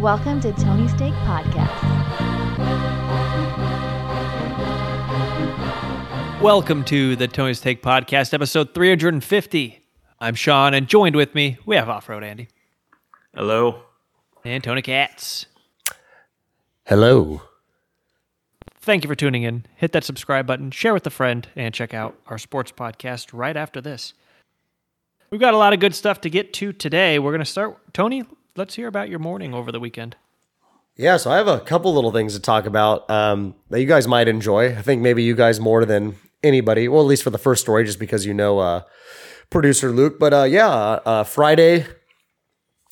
Welcome to Tony's Take Podcast. Welcome to the Tony's Take Podcast, episode 350. I'm Sean, and joined with me, we have Off Road Andy Hello. and Tony Katz. Hello. Thank you for tuning in. Hit that subscribe button, share with a friend, and check out our sports podcast right after this. We've got a lot of good stuff to get to today. We're going to start. Tony, let's hear about your morning over the weekend. Yeah, so I have a couple little things to talk about um, that you guys might enjoy. I think maybe you guys more than anybody. Well, at least for the first story, just because you know uh, producer Luke. But uh, yeah, uh, Friday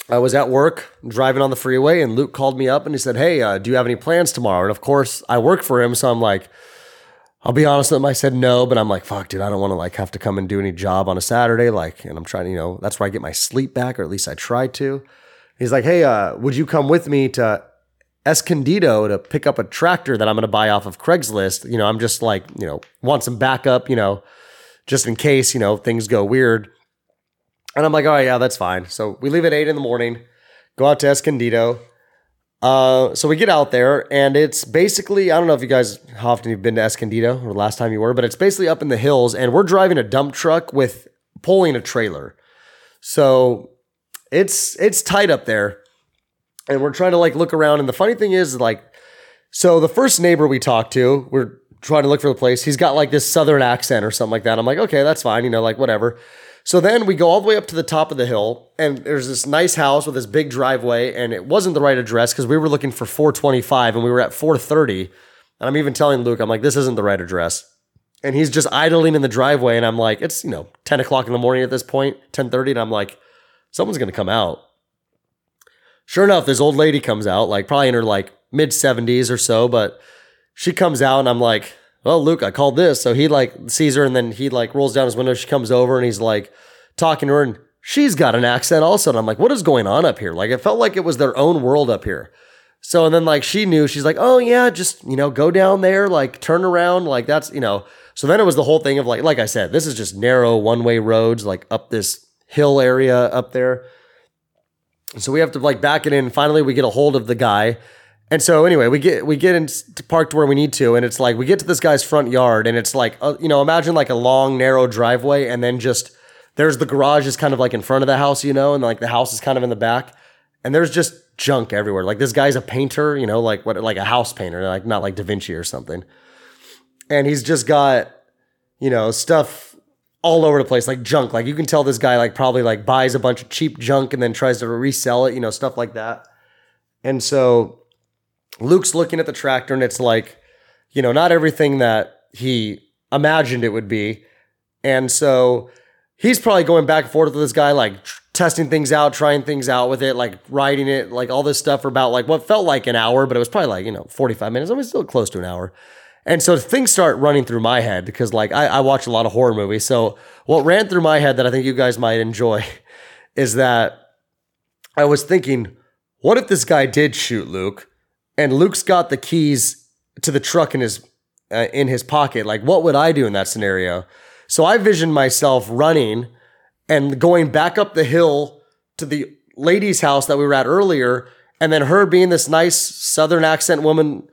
I was at work driving on the freeway, and Luke called me up and he said, "Hey, uh, do you have any plans tomorrow?" And of course, I work for him, so I'm like. I'll be honest with him. I said no, but I'm like, fuck, dude, I don't want to like have to come and do any job on a Saturday. Like, and I'm trying to, you know, that's where I get my sleep back, or at least I try to. He's like, hey, uh, would you come with me to Escondido to pick up a tractor that I'm going to buy off of Craigslist? You know, I'm just like, you know, want some backup, you know, just in case, you know, things go weird. And I'm like, all right, yeah, that's fine. So we leave at eight in the morning, go out to Escondido. Uh, so we get out there, and it's basically I don't know if you guys how often you've been to Escondido or the last time you were, but it's basically up in the hills, and we're driving a dump truck with pulling a trailer. So it's it's tight up there, and we're trying to like look around. And the funny thing is, like, so the first neighbor we talked to, we're trying to look for the place. He's got like this southern accent or something like that. I'm like, okay, that's fine, you know, like whatever. So then we go all the way up to the top of the hill, and there's this nice house with this big driveway, and it wasn't the right address because we were looking for 425 and we were at 430. And I'm even telling Luke, I'm like, this isn't the right address. And he's just idling in the driveway, and I'm like, it's you know 10 o'clock in the morning at this point, 10:30, and I'm like, someone's gonna come out. Sure enough, this old lady comes out, like probably in her like mid 70s or so, but she comes out, and I'm like, well, Luke, I called this. So he like sees her and then he like rolls down his window. She comes over and he's like talking to her and she's got an accent also. And I'm like, what is going on up here? Like it felt like it was their own world up here. So and then like she knew, she's like, oh yeah, just, you know, go down there, like turn around. Like that's, you know, so then it was the whole thing of like, like I said, this is just narrow one way roads, like up this hill area up there. So we have to like back it in. Finally, we get a hold of the guy. And so anyway, we get we get in parked where we need to, and it's like we get to this guy's front yard, and it's like uh, you know imagine like a long narrow driveway, and then just there's the garage is kind of like in front of the house, you know, and like the house is kind of in the back, and there's just junk everywhere. Like this guy's a painter, you know, like what like a house painter, like not like Da Vinci or something, and he's just got you know stuff all over the place, like junk. Like you can tell this guy like probably like buys a bunch of cheap junk and then tries to resell it, you know, stuff like that, and so. Luke's looking at the tractor and it's like, you know, not everything that he imagined it would be. And so he's probably going back and forth with this guy, like tr- testing things out, trying things out with it, like riding it, like all this stuff for about like what felt like an hour, but it was probably like, you know, 45 minutes. I was still close to an hour. And so things start running through my head because like I, I watch a lot of horror movies. So what ran through my head that I think you guys might enjoy is that I was thinking, what if this guy did shoot Luke? and Luke's got the keys to the truck in his uh, in his pocket. Like, what would I do in that scenario? So I visioned myself running and going back up the hill to the lady's house that we were at earlier, and then her being this nice Southern accent woman,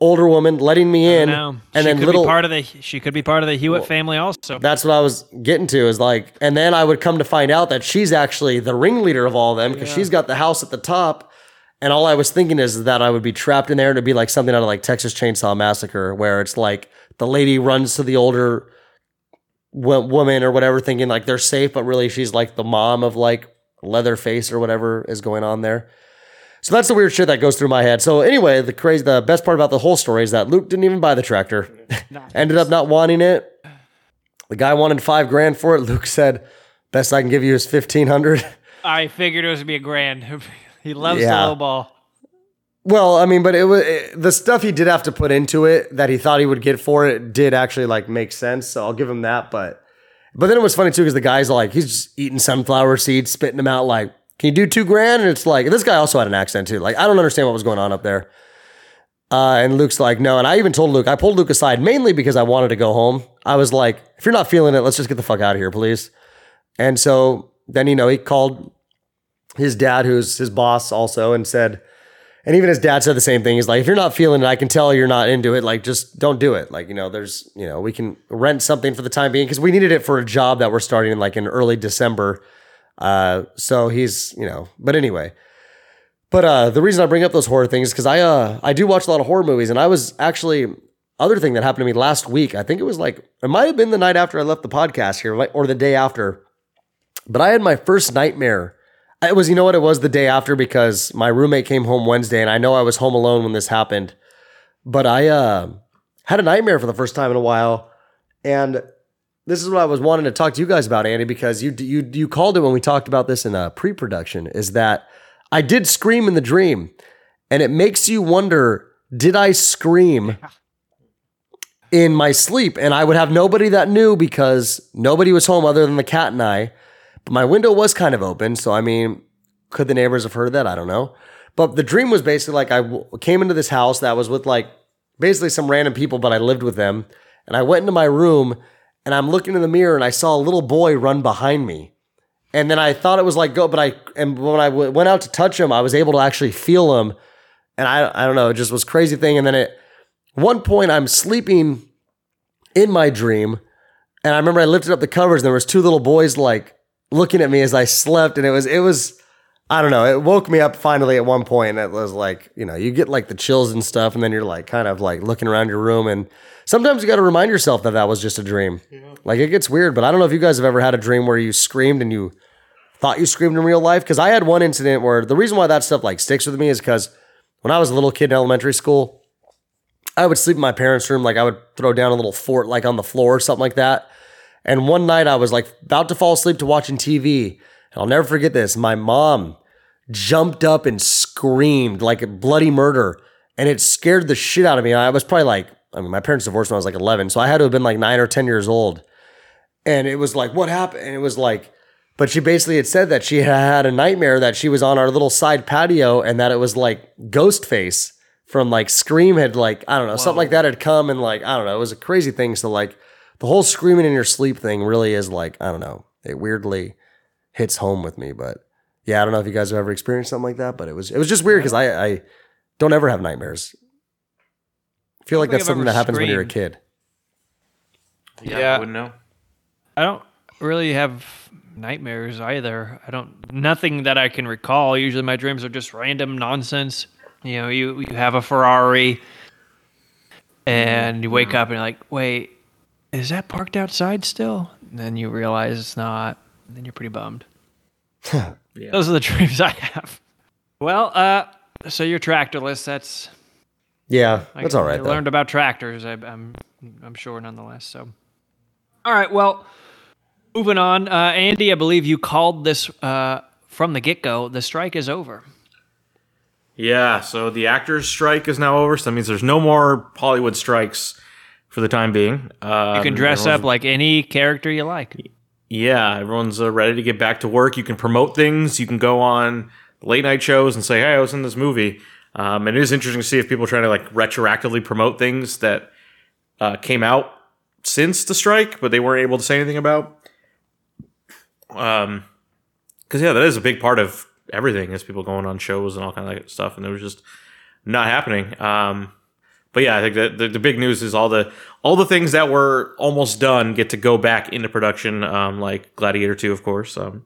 older woman, letting me in, and she then could little. be part of the she could be part of the Hewitt family also. that's what I was getting to is like, and then I would come to find out that she's actually the ringleader of all of them because she's got the house at the top. And all I was thinking is that I would be trapped in there and it'd be like something out of like Texas Chainsaw Massacre, where it's like the lady runs to the older wo- woman or whatever, thinking like they're safe, but really she's like the mom of like Leatherface or whatever is going on there. So that's the weird shit that goes through my head. So anyway, the crazy, the best part about the whole story is that Luke didn't even buy the tractor. Ended up not wanting it. The guy wanted five grand for it. Luke said, "Best I can give you is fifteen hundred. I figured it was gonna be a grand. he loves Yeah. the low ball. Well, I mean, but it was it, the stuff he did have to put into it that he thought he would get for it did actually like make sense. So I'll give him that. But but then it was funny too because the guy's like he's just eating sunflower seeds, spitting them out like, "Can you do two grand?" And it's like this guy also had an accent too. Like I don't understand what was going on up there. Uh, and Luke's like, no. And I even told Luke, I pulled Luke aside mainly because I wanted to go home. I was like, if you're not feeling it, let's just get the fuck out of here, please. And so then, you know, he called his dad, who's his boss also, and said, and even his dad said the same thing. He's like, if you're not feeling it, I can tell you're not into it. Like, just don't do it. Like, you know, there's, you know, we can rent something for the time being because we needed it for a job that we're starting in like in early December. Uh, so he's, you know, but anyway. But uh, the reason I bring up those horror things is because I uh, I do watch a lot of horror movies, and I was actually other thing that happened to me last week. I think it was like it might have been the night after I left the podcast here, or the day after. But I had my first nightmare. It was, you know what, it was the day after because my roommate came home Wednesday, and I know I was home alone when this happened. But I uh, had a nightmare for the first time in a while, and this is what I was wanting to talk to you guys about, Andy, because you you you called it when we talked about this in a pre-production. Is that I did scream in the dream, and it makes you wonder: Did I scream in my sleep? And I would have nobody that knew because nobody was home other than the cat and I. But my window was kind of open, so I mean, could the neighbors have heard that? I don't know. But the dream was basically like I w- came into this house that was with like basically some random people, but I lived with them, and I went into my room and I'm looking in the mirror and I saw a little boy run behind me. And then I thought it was like go, but I and when I w- went out to touch him, I was able to actually feel him, and I I don't know, it just was crazy thing. And then at one point, I'm sleeping in my dream, and I remember I lifted up the covers, and there was two little boys like looking at me as I slept, and it was it was I don't know, it woke me up finally at one point. And it was like you know you get like the chills and stuff, and then you're like kind of like looking around your room and. Sometimes you got to remind yourself that that was just a dream. Like it gets weird, but I don't know if you guys have ever had a dream where you screamed and you thought you screamed in real life because I had one incident where the reason why that stuff like sticks with me is because when I was a little kid in elementary school, I would sleep in my parents' room, like I would throw down a little fort like on the floor or something like that. And one night I was like about to fall asleep to watching TV, and I'll never forget this. My mom jumped up and screamed like a bloody murder, and it scared the shit out of me. I was probably like, I mean, my parents divorced when I was like 11, so I had to have been like nine or 10 years old. And it was like, what happened? And it was like, but she basically had said that she had had a nightmare that she was on our little side patio and that it was like Ghostface from like Scream had like, I don't know, something like that had come and like, I don't know, it was a crazy thing. So like the whole screaming in your sleep thing really is like, I don't know, it weirdly hits home with me. But yeah, I don't know if you guys have ever experienced something like that, but it was, it was just weird because I, I don't ever have nightmares. I feel like think that's I've something that happens when you're a kid. Yeah, Yeah. I wouldn't know. I don't really have nightmares either. I don't nothing that I can recall. Usually my dreams are just random nonsense. You know, you you have a Ferrari and you wake up and you're like, "Wait, is that parked outside still?" And then you realize it's not. And then you're pretty bummed. Yeah. Those are the dreams I have. Well, uh so you're tractorless. That's Yeah, I- that's all right. I though. learned about tractors. I, I'm I'm sure nonetheless. So, all right. Well, moving on. Uh, Andy, I believe you called this uh, from the get go. The strike is over. Yeah, so the actors' strike is now over, so that means there's no more Hollywood strikes for the time being. Um, You can dress up like any character you like. Yeah, everyone's uh, ready to get back to work. You can promote things. You can go on late night shows and say, "Hey, I was in this movie." Um, and it is interesting to see if people are trying to like retroactively promote things that uh, came out since the strike, but they weren't able to say anything about. Um, because yeah, that is a big part of everything is people going on shows and all kind of stuff, and it was just not happening. Um, but yeah, I think that the, the big news is all the all the things that were almost done get to go back into production, um, like Gladiator Two, of course. Um,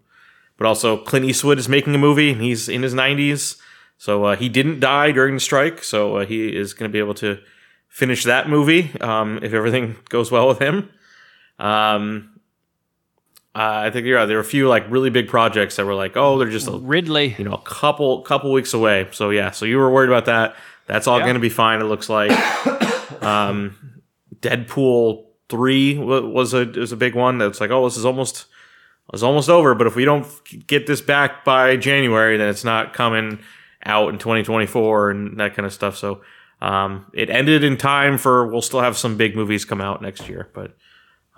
but also Clint Eastwood is making a movie, and he's in his nineties, so uh, he didn't die during the strike, so uh, he is going to be able to finish that movie um, if everything goes well with him. Um, uh, I think yeah, there are a few like really big projects that were like, oh, they're just a, Ridley. you know, a couple couple weeks away. So yeah, so you were worried about that. That's all Yeah. going to be fine. It looks like. um, Deadpool three was a was a big one. That's like, oh, this is almost it's almost over. But if we don't get this back by January, then it's not coming out in 2024 and that kind of stuff. So um, it ended in time for we'll still have some big movies come out next year, but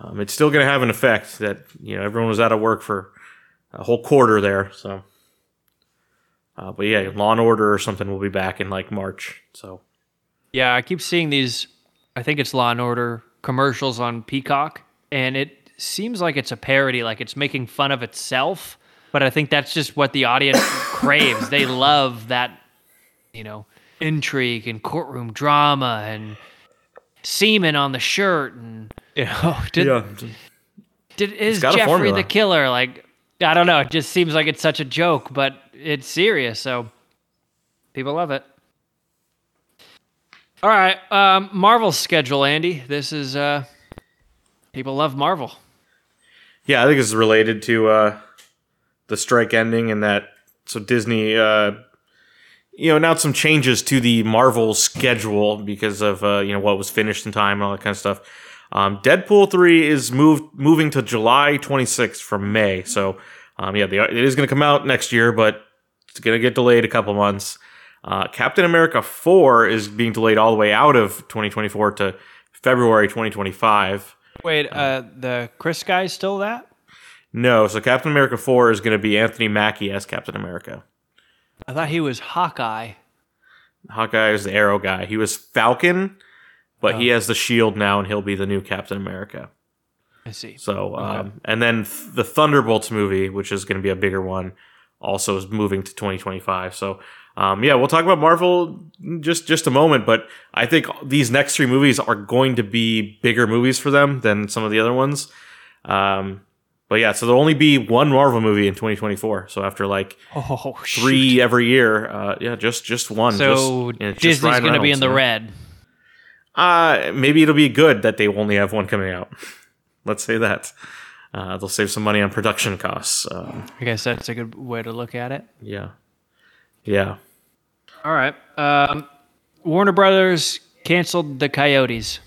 um, it's still going to have an effect that you know everyone was out of work for a whole quarter there. So. Uh, but yeah, Law and Order or something will be back in like March. So Yeah, I keep seeing these. I think it's Law and Order commercials on Peacock, and it seems like it's a parody, like it's making fun of itself. But I think that's just what the audience craves. They love that you know, intrigue and courtroom drama and semen on the shirt and you know, did, Yeah. did is Jeffrey formula. the killer? Like, I don't know. It just seems like it's such a joke, but it's serious, so people love it. All right, um, Marvel's schedule, Andy. This is uh, people love Marvel. Yeah, I think it's related to uh, the strike ending and that. So Disney, uh, you know, announced some changes to the Marvel schedule because of uh, you know what was finished in time and all that kind of stuff. Um, Deadpool three is moved moving to July 26th from May. So um, yeah, the, it is going to come out next year, but it's going to get delayed a couple months. Uh, Captain America 4 is being delayed all the way out of 2024 to February 2025. Wait, uh, the Chris guy is still that? No, so Captain America 4 is going to be Anthony Mackie as Captain America. I thought he was Hawkeye. Hawkeye is the arrow guy. He was Falcon, but he has the shield now and he'll be the new Captain America. I see. So, um, and then th- the Thunderbolts movie, which is going to be a bigger one, also is moving to 2025. So, um, yeah, we'll talk about Marvel in just just a moment, but I think these next three movies are going to be bigger movies for them than some of the other ones. Um, but yeah, so there'll only be one Marvel movie in 2024. So after like Oh, three every year, uh, yeah, just just one. So just, it's just Disney's going to be in the you red. Uh, maybe it'll be good that they only have one coming out. Let's say that. Uh, they'll save some money on production costs. Um, I guess that's a good way to look at it. yeah. Yeah. All right. Um, Warner Brothers canceled the Coyotes.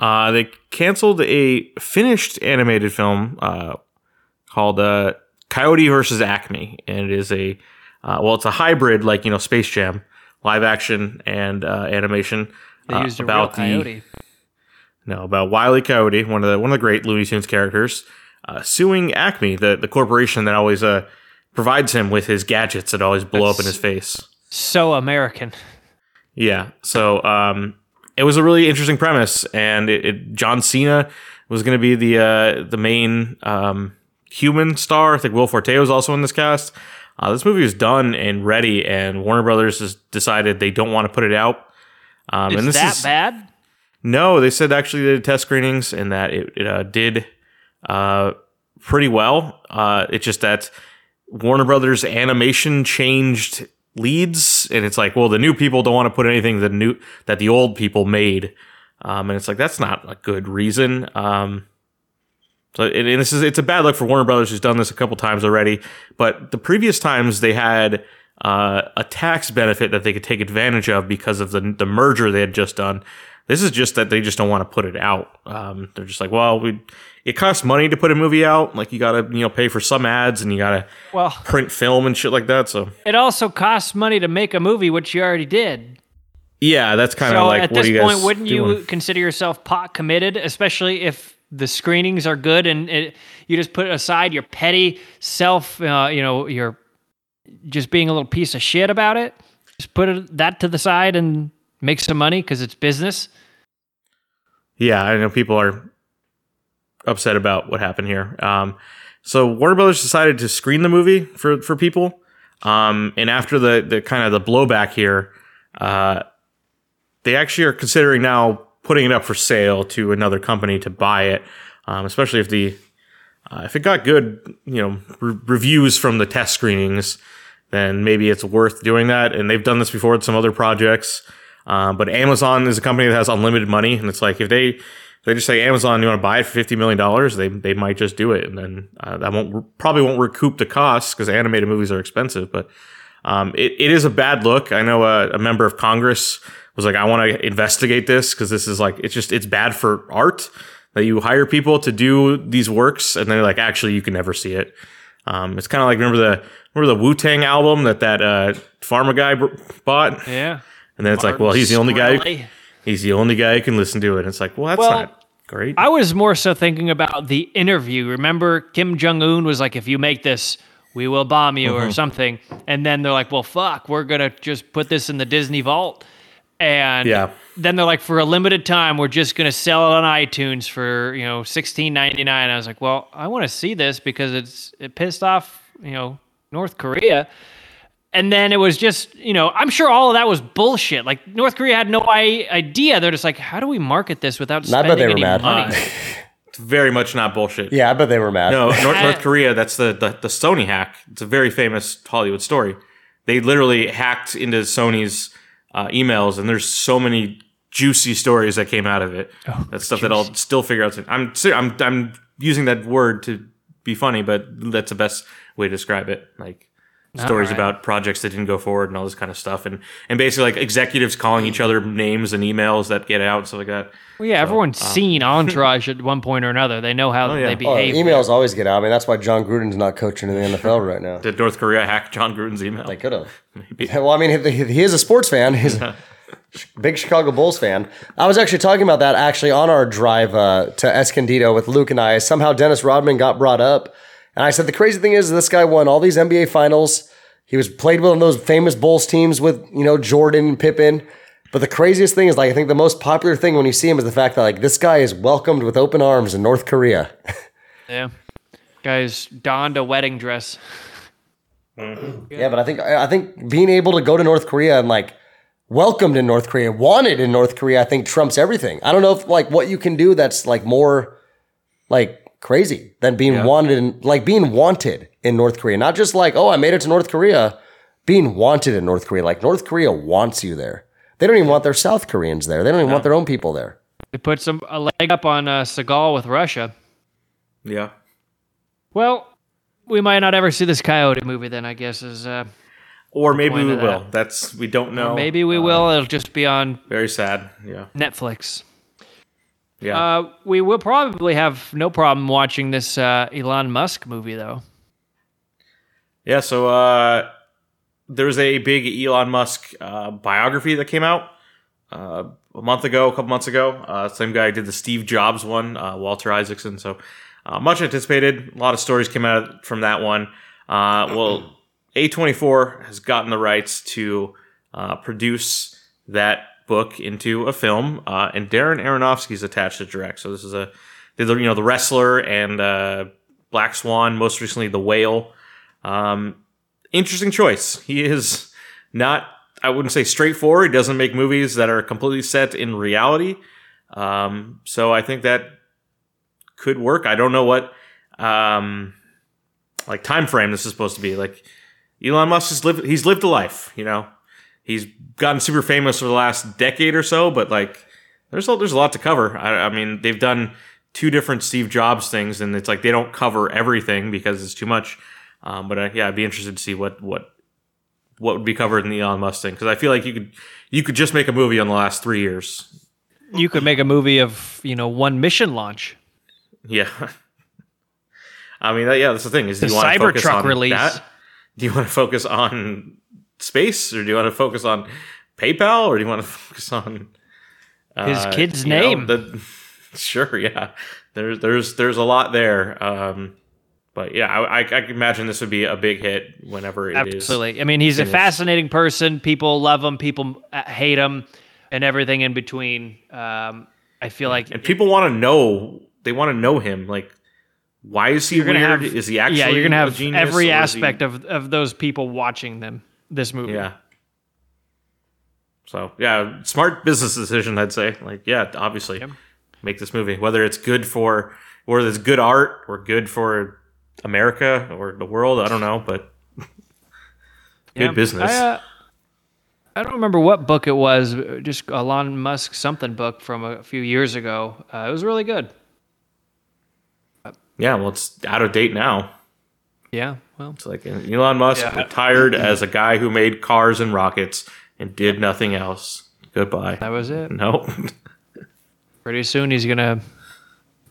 Uh, they canceled a finished animated film uh, called uh, Coyote versus Acme, and it is a uh, well, it's a hybrid like you know Space Jam, live action and uh, animation They uh, used about the coyote. no about Wile E. Coyote, one of the one of the great Looney Tunes characters, uh, suing Acme, the the corporation that always uh, provides him with his gadgets that always blow up in his face. So American. Yeah. So um, it was a really interesting premise, and it, it John Cena was going to be the uh, the main um, human star. I think Will Forte was also in this cast. Uh, this movie was done and ready, and Warner Brothers has decided they don't want to put it out. Um, Is and this that is, bad? No, they said actually they did test screenings and that it, it uh, did uh, pretty well. Uh, it's just that Warner Brothers animation changed leads, and it's like, well, the new people don't want to put anything that new that the old people made, um, and it's like that's not a good reason. Um, so and, and this is it's a bad look for Warner Brothers, who's done this a couple times already. But the previous times they had uh, a tax benefit that they could take advantage of because of the the merger they had just done. This is just that they just don't want to put it out. Um, they're just like, well, we it costs money to put a movie out. Like you got to you know pay for some ads and you got to Well, print film and shit like that. So it also costs money to make a movie, which you already did. yeah, that's kind of So like at what this are you guys point, wouldn't doing? you consider yourself pot committed, especially if the screenings are good and it, you just put aside your petty self, uh, you know, your just being a little piece of shit about it? Just put it, that to the side and make some money because it's business. Yeah, I know people are upset about what happened here. Um, so Warner Brothers decided to screen the movie for for people, um, and after the the kind of the blowback here, uh, they actually are considering now putting it up for sale to another company to buy it, um, especially if the uh, if it got good, you know, re- reviews from the test screenings, then maybe it's worth doing that. And they've done this before with some other projects. Um, but Amazon is a company that has unlimited money, and it's like if they if they just say Amazon, you want to buy it for fifty million dollars, they they might just do it, and then uh, that won't probably won't recoup the costs because animated movies are expensive. But um, it, it is a bad look. I know a, a member of Congress was like, I want to investigate this because this is like it's just it's bad for art that you hire people to do these works, and they're like, actually, you can never see it. Um, it's kind of like remember the remember the Wu Tang album that that uh, pharma guy br- bought. Yeah. And then it's like, well, he's the only guy. He's the only guy who can listen to it. And it's like, well, that's Well, not great. I was more so thinking about the interview. Remember, Kim Jong Un was like, "If you make this, we will bomb you," Mm-hmm. or something. And then they're like, "Well, fuck, we're gonna just put this in the Disney vault." And Yeah. then they're like, "For a limited time, we're just gonna sell it on iTunes for you know sixteen ninety nine. I was like, "Well, I want to see this because it's it pissed off you know North Korea." and then it was just you know I'm sure all of that was bullshit. Like North Korea had no I- idea. They're just like, how do we market this without I spending bet they were any mad. money? It's very much not bullshit. Yeah, I bet they were mad. No, North, North Korea. That's the, the the Sony hack. It's a very famous Hollywood story. They literally hacked into Sony's uh, emails, and there's so many juicy stories that came out of it. That's stuff that I'll still figure out. I'm I'm I'm using that word to be funny, but that's the best way to describe it. Like stories right. about projects that didn't go forward and all this kind of stuff, and and basically like executives calling each other names and emails that get out and stuff like that. Well, yeah, everyone's seen Entourage at one point or another. They know how yeah. they Oh, Oh, behave. emails always get out. I mean, that's why Jon Gruden's not coaching in the NFL right now. Did North Korea hack Jon Gruden's email? They could have. Well, I mean, he, he is a sports fan. He's a big Chicago Bulls fan. I was actually talking about that actually on our drive uh, to Escondido with Luke and I. Somehow Dennis Rodman got brought up, and I said the crazy thing is this guy won all these NBA finals. He was played with one of those famous Bulls teams with you know Jordan and Pippen. But the craziest thing is like I think the most popular thing when you see him is the fact that like this guy is welcomed with open arms in North Korea. Yeah, guys donned a wedding dress. Mm-hmm. Yeah, but I think I think being able to go to North Korea and like welcomed in North Korea, wanted in North Korea, I think trumps everything. I don't know if like what you can do that's like more like crazy than being wanted in like being wanted in North Korea. Not just like, oh, I made it to North Korea, being wanted in North Korea. Like North Korea wants you there. They don't even want their South Koreans there. They don't even want their own people there. They put some a leg up on uh, Seagal with Russia. yeah. Well, we might not ever see this Coyote movie. Then I guess is uh, Or maybe we will. that. That's we don't know. maybe we will. It'll just be on Very sad. Yeah. Netflix. Yeah. Uh, we will probably have no problem watching this uh, Elon Musk movie though. yeah. So uh, there's a big Elon Musk uh, biography that came out uh, a month ago, a couple months ago. Uh, same guy did the Steve Jobs one, uh, Walter Isaacson. So uh, much anticipated. A lot of stories came out from that one. Uh, well, A24 has gotten the rights to uh, produce that book into a film, uh, and Darren Aronofsky's attached to direct. So this is a, you know the wrestler and uh, Black Swan, most recently the Whale. Um, interesting choice. He is not, I wouldn't say straightforward. He doesn't make movies that are completely set in reality. Um, so I think that could work. I don't know what um, like time frame this is supposed to be. Like Elon Musk has lived, he's lived a life. You know, he's gotten super famous over the last decade or so. But like, there's a, there's a lot to cover. I, I mean, they've done two different Steve Jobs things, and it's like they don't cover everything because it's too much. Um, but uh, yeah, I'd be interested to see what what what would be covered in the Elon Musk thing because I feel like you could you could just make a movie on the last three years. You could make a movie of you know one mission launch. Yeah. I mean, that, yeah, that's the thing. Is do The you want to focus Cybertruck on release. that? Do you want to focus on space, or do you want to focus on PayPal, or do you want to focus on His uh, kid's you know, name. the- sure, yeah. There's there's there's a lot there. Um, but yeah, I, I, I can imagine this would be a big hit whenever it is. Absolutely. I mean, he's a fascinating person. People love him. People uh, hate him, and everything in between. Um, I feel like And people want to know. They want to know him. Like, why is he you're gonna weird? have is he actually? yeah, you're gonna a have every is he- aspect of of those people watching them this movie. Yeah. So yeah, smart business decision, I'd say. Like, yeah, obviously, Yep. make this movie. Whether it's good for, whether it's good art or good for America or the world, I don't know, but good Yeah. business. I, uh, I don't remember what book it was. Just Elon Musk something book from a few years ago. Uh, it was really good. yeah, well, it's out of date now. Yeah. Well, It's like Elon Musk Yeah. retired as a guy who made cars and rockets and did nothing else. Goodbye. that was it. No. Pretty soon he's gonna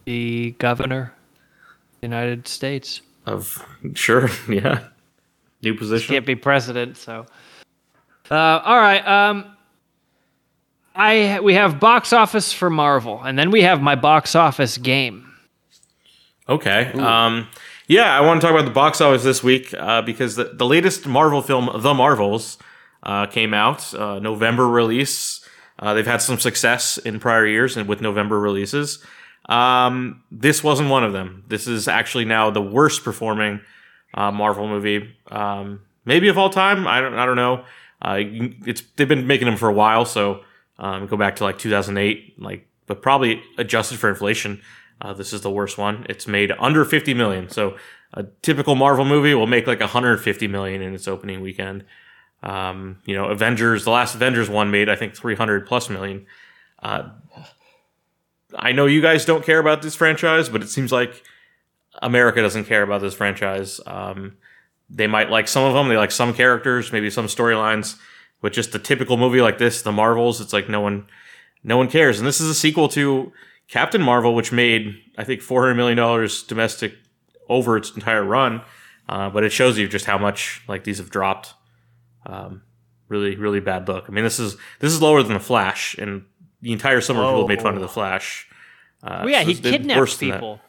be governor, of the United States. of sure, yeah. New position. Can't be president. So, uh, all right. Um, I we have box office for Marvel, and then we have my box office game. Okay. Um, yeah, I want to talk about the box office this week uh, because the, the latest Marvel film, The Marvels, uh, came out. Uh, November release. Uh, they've had some success in prior years and with November releases. Um, this wasn't one of them. This is actually now the worst performing uh, Marvel movie. Um, maybe of all time. I don't I don't know. Uh, it's they've been making them for a while, so um, go back to like 2008, like but probably adjusted for inflation. Uh, this is the worst one. It's made under 50 million. So a typical Marvel movie will make like 150 million in its opening weekend. Um, you know, Avengers, the last Avengers one made I think 300 plus million. Uh, I know you guys don't care about this franchise, but it seems like America doesn't care about this franchise. Um, they might like some of them. They like some characters, maybe some storylines. But just the typical movie like this, the Marvels, it's like no one, no one cares. And this is a sequel to Captain Marvel, which made I think four hundred million dollars domestic over its entire run. Uh, but it shows you just how much like these have dropped. Um, really, really bad look. I mean, this is this is lower than the Flash, and the entire summer people made fun of the Flash. Uh, Well, yeah, so he it's kidnaps worse people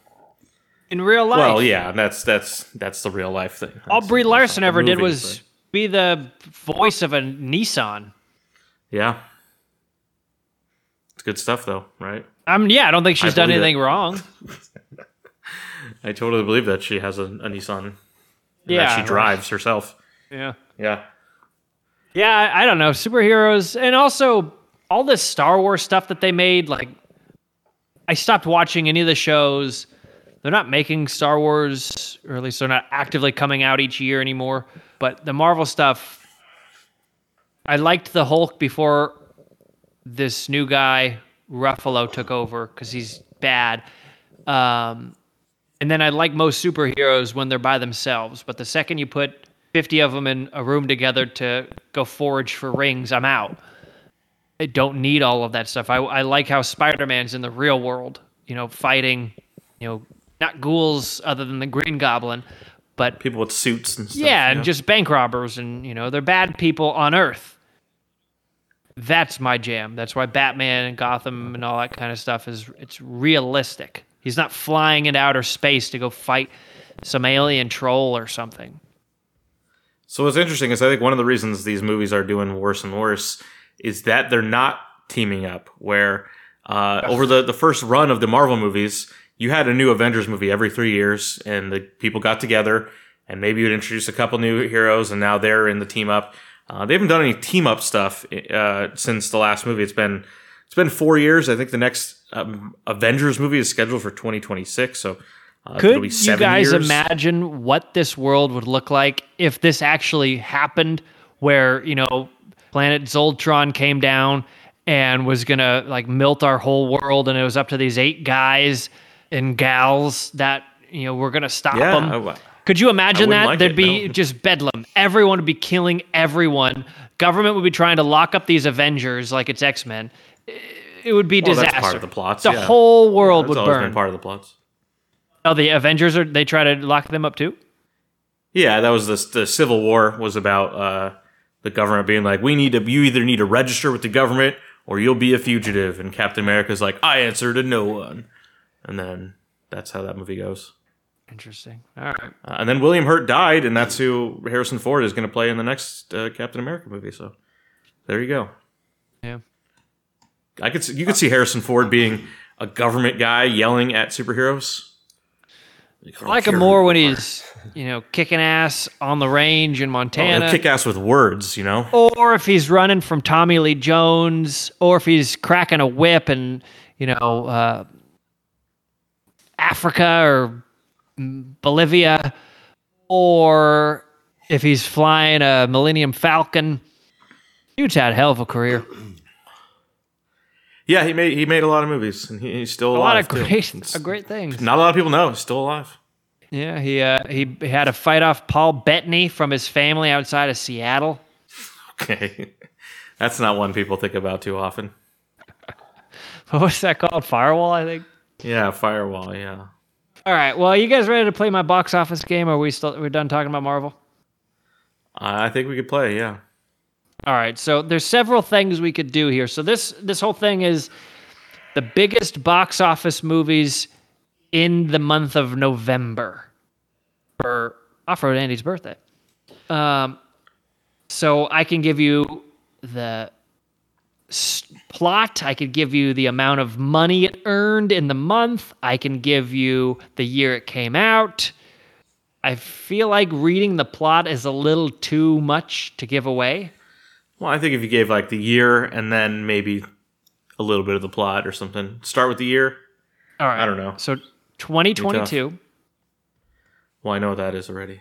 in real life. Well, yeah, that's that's that's the real life thing. All That's- Brie Larson ever did was but- be the voice of a Nissan. yeah. It's good stuff, though, right? I mean, yeah, I don't think she's I done believe it. anything wrong. I totally believe that she has a, a Nissan. Yeah, that she drives herself. Yeah. Yeah, Yeah, I, I don't know. Superheroes and also all this Star Wars stuff that they made, like I stopped watching any of the shows. They're not making Star Wars, or at least they're not actively coming out each year anymore. But the Marvel stuff, I liked the Hulk before this new guy Ruffalo took over because he's bad. Um, and then I like most superheroes when they're by themselves. But the second you put 50 of them in a room together to go forage for rings, I'm out. I don't need all of that stuff. I, I like how Spider Man's in the real world, you know, fighting, you know, not ghouls other than the Green Goblin, but people with suits and stuff. yeah, and just bank robbers and, you know, they're bad people on Earth. That's my jam. That's why Batman and Gotham and all that kind of stuff is it's realistic. He's not flying into outer space to go fight some alien troll or something. So what's interesting is I think one of the reasons these movies are doing worse and worse is that they're not teaming up. Where uh, over the the first run of the Marvel movies, you had a new Avengers movie every three years, and the people got together, and maybe you'd introduce a couple new heroes, and now they're in the team up. Uh, they haven't done any team up stuff uh, since the last movie. It's been it's been four years. I think the next um, Avengers movie is scheduled for 2026. So uh, it'll Could you guys years. imagine what this world would look like if this actually happened? Where you know, planet Zoltron came down and was gonna like melt our whole world, and it was up to these eight guys and gals that you know were gonna stop Yeah, them. Could you imagine that? like There'd it, be no. just bedlam. Everyone would be killing everyone. Government would be trying to lock up these Avengers like it's X Men. It would be Well, disaster. that's part of the plots, The yeah. whole world That's would burn. part of the plots. Oh, the Avengers are they try to lock them up too? Yeah, that was the the Civil War was about uh, the government being like, we need to, you either need to register with the government or you'll be a fugitive. And Captain America's like, I answer to no one. And then that's how that movie goes. Interesting. All right. Uh, and then William Hurt died, and that's who Harrison Ford is going to play in the next uh, Captain America movie. So there you go. Yeah. I could see, you could see Harrison Ford being a government guy yelling at superheroes. I like him more when he's, you know, kicking ass on the range in Montana. kick ass with words, you know. or if he's running from Tommy Lee Jones, or if he's cracking a whip in, you know, uh, Africa or Bolivia, or if he's flying a Millennium Falcon. Dude's had a hell of a career. Yeah, he made he made a lot of movies, and he, he's still A lot of great, uh, great things. Not a lot of people know he's still alive. Yeah, he uh, he had a fight off Paul Bettany from his family outside of Seattle. Okay, that's not one people think about too often. What was that called? Firewall, I think. Yeah, Firewall. Yeah, All right. Well, you guys ready to play my box office game? Or are we still we're done talking about Marvel? I think we could play. Yeah, All right. So there's several things we could do here. So this this whole thing is the biggest box office movies in the month of November for Off Road Andy's birthday. Um, so I can give you the plot. I could give you the amount of money it earned in the month. I can give you the year it came out. I feel like reading the plot is a little too much to give away. Well, I think if you gave like the year and then maybe a little bit of the plot or something. Start with the year. All right. I don't know. So 2022. Well, I know what that is already.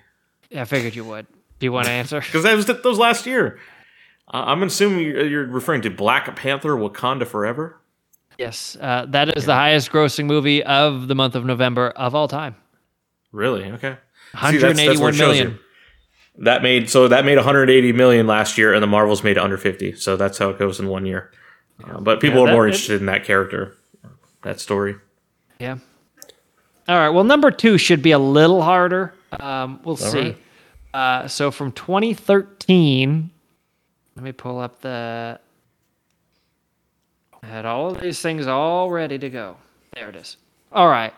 Yeah, I figured you would. Do you want to answer? Because that was that was last year. Uh, I'm assuming you're you're referring to Black Panther: Wakanda Forever. yes. Uh, that is the highest grossing movie of the month of November of all time. Really? Okay. See, that's- that's 181 it million. That made so that made 180 million last year, and the Marvels made under 50. So that's how it goes in one year. Uh, but people Yeah, are more it- interested in that character, that story. Yeah. All right. Well, number two should be a little harder. Um, we'll see. right. Uh, so from 2013, let me pull up the. I had all of these things all ready to go. There it is. All right.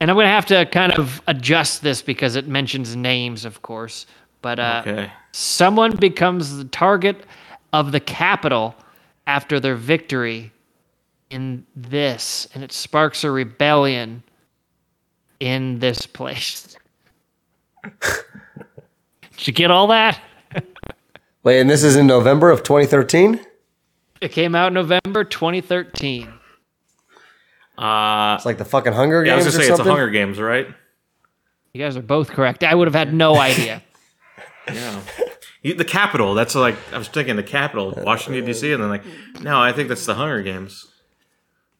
And I'm going to have to kind of adjust this because it mentions names, of course. But uh, Okay. someone becomes the target of the capital after their victory in this, and it sparks a rebellion in this place. Did you get all that? Wait, and this is in November of 2013? It came out November 2013. Uh, It's like the fucking Hunger yeah, I Games was gonna or say it's something? a Hunger Games, right? You guys are both correct. I would have had no idea. Yeah. You- The capital. That's like I was thinking the capital, Washington D.C., and then like, no, I think that's the Hunger Games.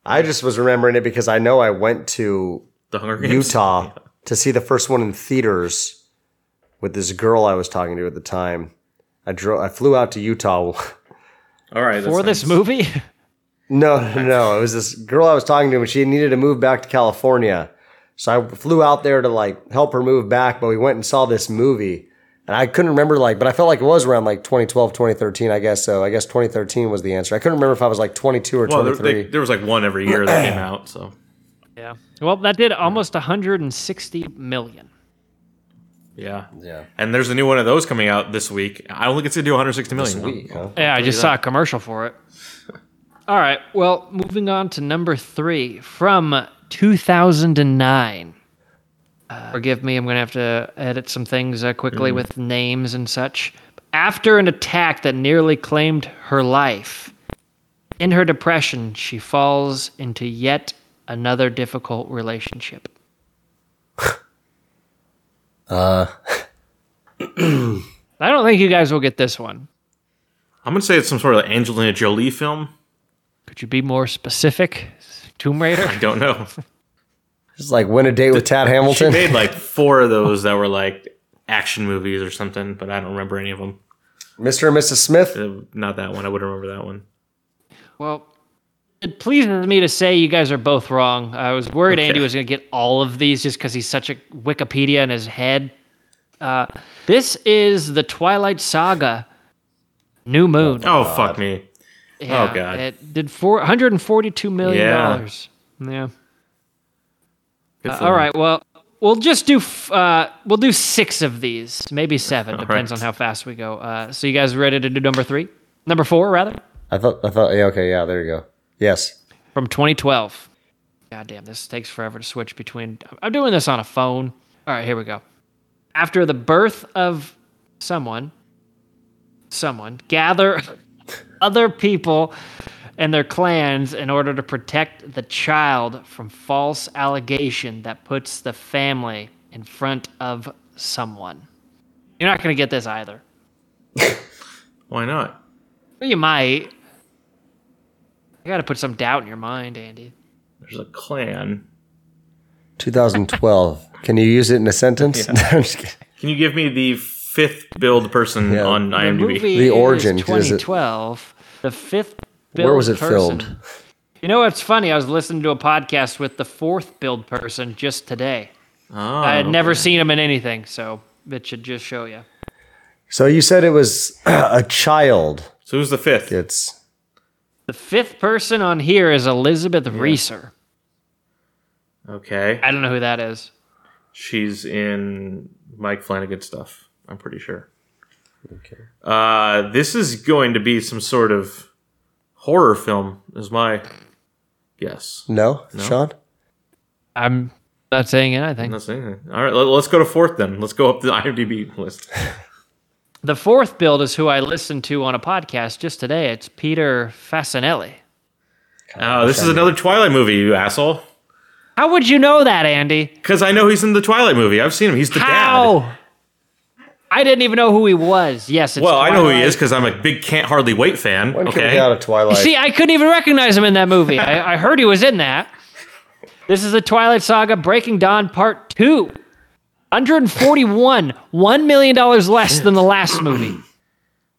I just was remembering it because I know I went to The Hunger Games. Utah to see the first one in theaters with this girl I was talking to at the time. I drove. I flew out to Utah. All right. For that's this movie? No, no, no. It was this girl I was talking to, and she needed to move back to California. So I flew out there to like help her move back, but we went and saw this movie. And I couldn't remember like, but I felt like it was around like 2012, 2013, I guess. So I guess 2013 was the answer. I couldn't remember if I was like 22 or Well, there, 23. they, there was like one every year that came out. So yeah. Well, that did almost 160 million. Yeah. yeah. And there's a new one of those coming out this week. I don't think it's gonna do 160 million. This week, huh? Yeah, I just saw a commercial for it. All right. Well, moving on to number three from 2009. Uh, forgive me, I'm going to have to edit some things uh, quickly with names and such. After an attack that nearly claimed her life, in her depression, she falls into yet another difficult relationship. Uh. I don't think you guys will get this one. I'm gonna say it's some sort of Angelina Jolie film. Could you be more specific? Tomb Raider? I don't know. It's like win a date with Tad Hamilton. She Hamilton. made like four of those that were like action movies or something, but I don't remember any of them. Mr. and Mrs. Smith. Uh, Not that one. I wouldn't remember that one. Well, it pleases me to say you guys are both wrong. I was worried Okay. Andy was going to get all of these just because he's such a Wikipedia in his head. Uh, this is the Twilight Saga New Moon. Oh fuck me. Yeah, God. It did four, 142 million Yeah. dollars. Yeah. Good Uh, for all Well, we'll just do f- uh, we'll do six of these, maybe seven, depends right. on how fast we go. Uh, so you guys ready to do number three? Number four, rather. I thought, I thought, yeah, okay, yeah, there you go. Yes. from 2012. God damn, this takes forever to switch between. I'm doing this on a phone. All right, here we go. After the birth of someone, someone gather other people and their clans in order to protect the child from false allegation that puts the family in front of someone. You're not going to get this either. Why not? Well, you might. I got to put some doubt in your mind, Andy. There's a clan. 2012. Can you use it in a sentence? I'm just. Can you give me the fifth billed person Yeah. on The IMDb? movie The is origin, 'cause it- 2012. The fifth. Where was it person. filmed? You know what's funny? I was listening to a podcast with the fourth billed person just today. Oh, I had never seen him in anything, so it should just show you. So you said it was a child. So who's the fifth? It's The fifth person on here is Elizabeth Reaser. Okay. I don't know who that is. She's in Mike Flanagan stuff. I'm pretty sure. Okay. Uh, this is going to be some sort of horror film, is my guess. no, Sean. I'm Not saying anything. Not saying anything. All right, let, us go to fourth then. Let's go up the IMDb list. The fourth build is who I listened to on a podcast just today. It's Peter Facinelli. Oh, this is another Twilight movie, you asshole. How would you know that, Andy? Because I know he's in the Twilight movie. I've seen him. He's the dad. How? I didn't even know who he was. Yes, it's Well, I know who he is because I'm a big Can't Hardly Wait fan. When can we okay. get out of Twilight? See, I couldn't even recognize him in that movie. I, I heard he was in that. This is the Twilight Saga Breaking Dawn Part 2. 141, $1 million less than the last movie.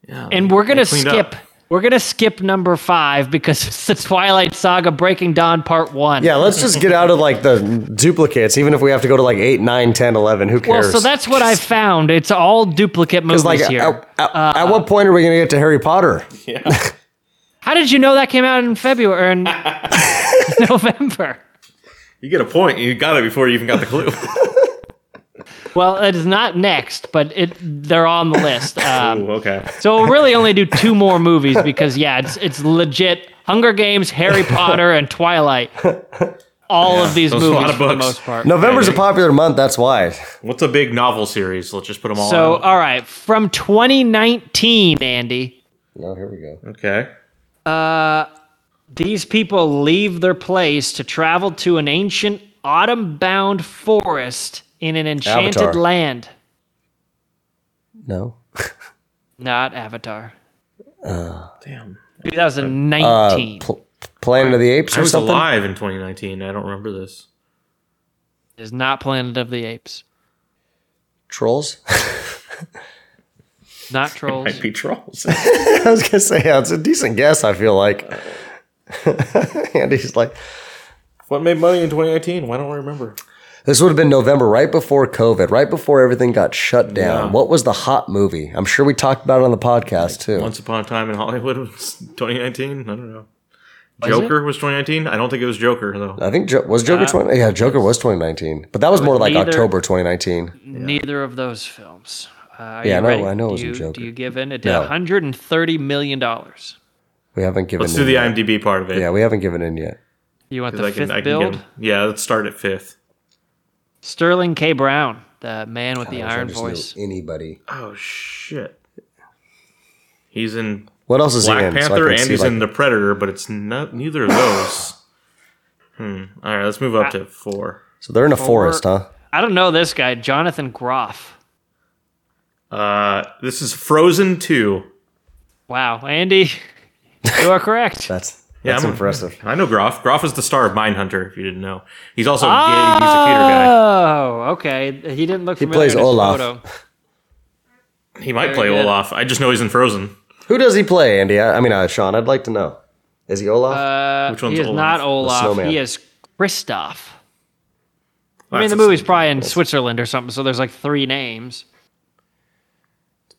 Yeah, And we're going to skip. up. We're going to skip number five because it's the Twilight Saga Breaking Dawn Part 1. yeah, let's just get out of like the duplicates, even if we have to go to like 8, 9, 10, 11. Who Well, cares? so that's what I found. It's all duplicate movies like, here. at, at- uh, at what point are we going to get to Harry Potter? Yeah. How did you know that came out in February or in November? You get a point. You got it before you even got the clue. Well, it is not next, but it they're on the list. Um, Ooh, okay. So we'll really only do two more movies because yeah, it's it's legit Hunger Games, Harry Potter, and Twilight. All of these those are a lot movies of for the most part. November's a popular month, that's why. What's a big novel series? Let's just put them all So out. all right, from 2019, Andy, Oh, here we go. Okay. Uh, these people leave their place to travel to an ancient autumn-bound forest in an enchanted Avatar. land. No. Not Avatar. Uh. Damn. 2019. Uh, Pl- Planet of the Apes I or was something? alive in 2019. I don't remember this. is not Planet of the Apes. Trolls? Not Trolls. Might be trolls. I was going to say, yeah, it's a decent guess, I feel like. Andy's like, what made money in 2019? Why don't I remember? This would have been November, right before COVID, right before everything got shut down. Yeah. What was the hot movie? I'm sure we talked about it on the podcast too. Once Upon a Time in Hollywood was 2019. I don't know. Was Joker was 2019. I don't think it was Joker though. I think jo- was Joker Uh, 20. Yeah, Joker was 2019, but that was more like neither- October 2019. Neither of those films. Uh, Yeah, I know- ready? I know it do was a you, Joker. Do you give in? It did No. 130 million dollars. We haven't given. Let's in do the yet. IMDb part of it. Yeah, we haven't given in yet. You want the I can- fifth I can build? get- yeah, let's start at fifth. Sterling K. Brown, the man with the I wish I iron just knew voice. Anybody? Oh shit. He's in What else is he in? So I Panther can and he's like- in The Predator, but it's not neither of those. hmm. All right, let's move up to four. So they're in a forest, huh? I don't know this guy, Jonathan Groff. Uh, this is Frozen Two. Wow, Andy, you are correct. That's Yeah, that's I'm- impressive. I know Groff. Groff is the star of Mindhunter. If you didn't know, he's also a gay music theater guy. Oh, okay. He didn't look. He familiar plays in his Olaf. photo. He might Very play good. Olaf. I just know he's in Frozen. Who does he play, Andy? I, I mean, uh, Sean. I'd like to know. Is he Olaf? Uh, Which one's he is Olaf? not Olaf. He is Kristoff. I mean, the movie's probably in Switzerland or something, so there's like three names.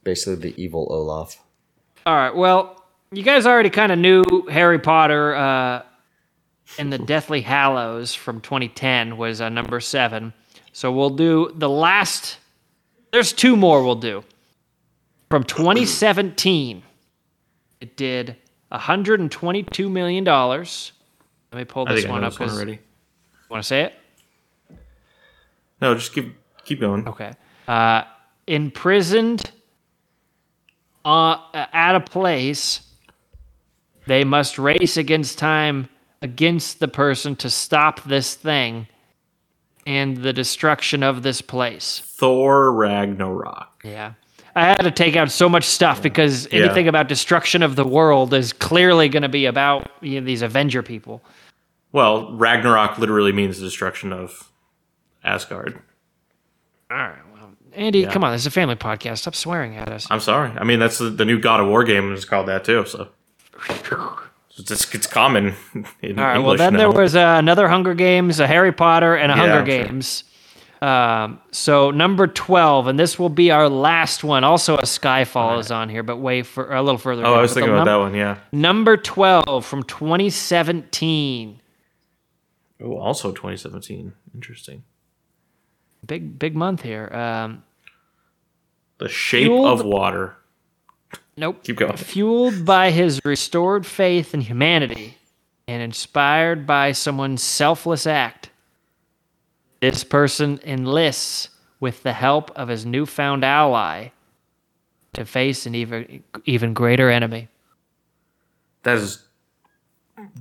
Basically, the evil Olaf. All right. Well, you guys already kind of knew Harry Potter uh, and the Deathly Hallows from 2010 was uh, number seven. So we'll do the last. There's two more we'll do. From 2017, it did 122 million dollars. Let me pull this one up this one already. want to say it. No, just keep keep going. Okay. Uh, imprisoned uh, at a place, they must race against time against the person to stop this thing and the destruction of this place. Thor Ragnarok. Yeah. I had to take out so much stuff because Yeah. anything about destruction of the world is clearly going to be about you know, these Avenger people. Well, Ragnarok literally means the destruction of Asgard. All right. Well, Andy, come on. This is a family podcast. Stop swearing at us. I'm sorry. I mean, that's the, the new God of War game is called that too. So it's, it's, common. In All right. English well, then now. there was uh, another Hunger Games, a Harry Potter, and a Yeah, Hunger I'm sure. Games. Um, so number twelve, and this will be our last one. Also, a Skyfall is on here, but way for a little further. Oh. I was thinking about num- that one. Yeah. Number twelve from 2017. Oh, also 2017. Interesting. Big big month here. Um, The Shape Fueled- of Water. Nope. Keep going. Fueled by his restored faith in humanity, and inspired by someone's selfless act, This person enlists with the help of his newfound ally to face an even even greater enemy. That is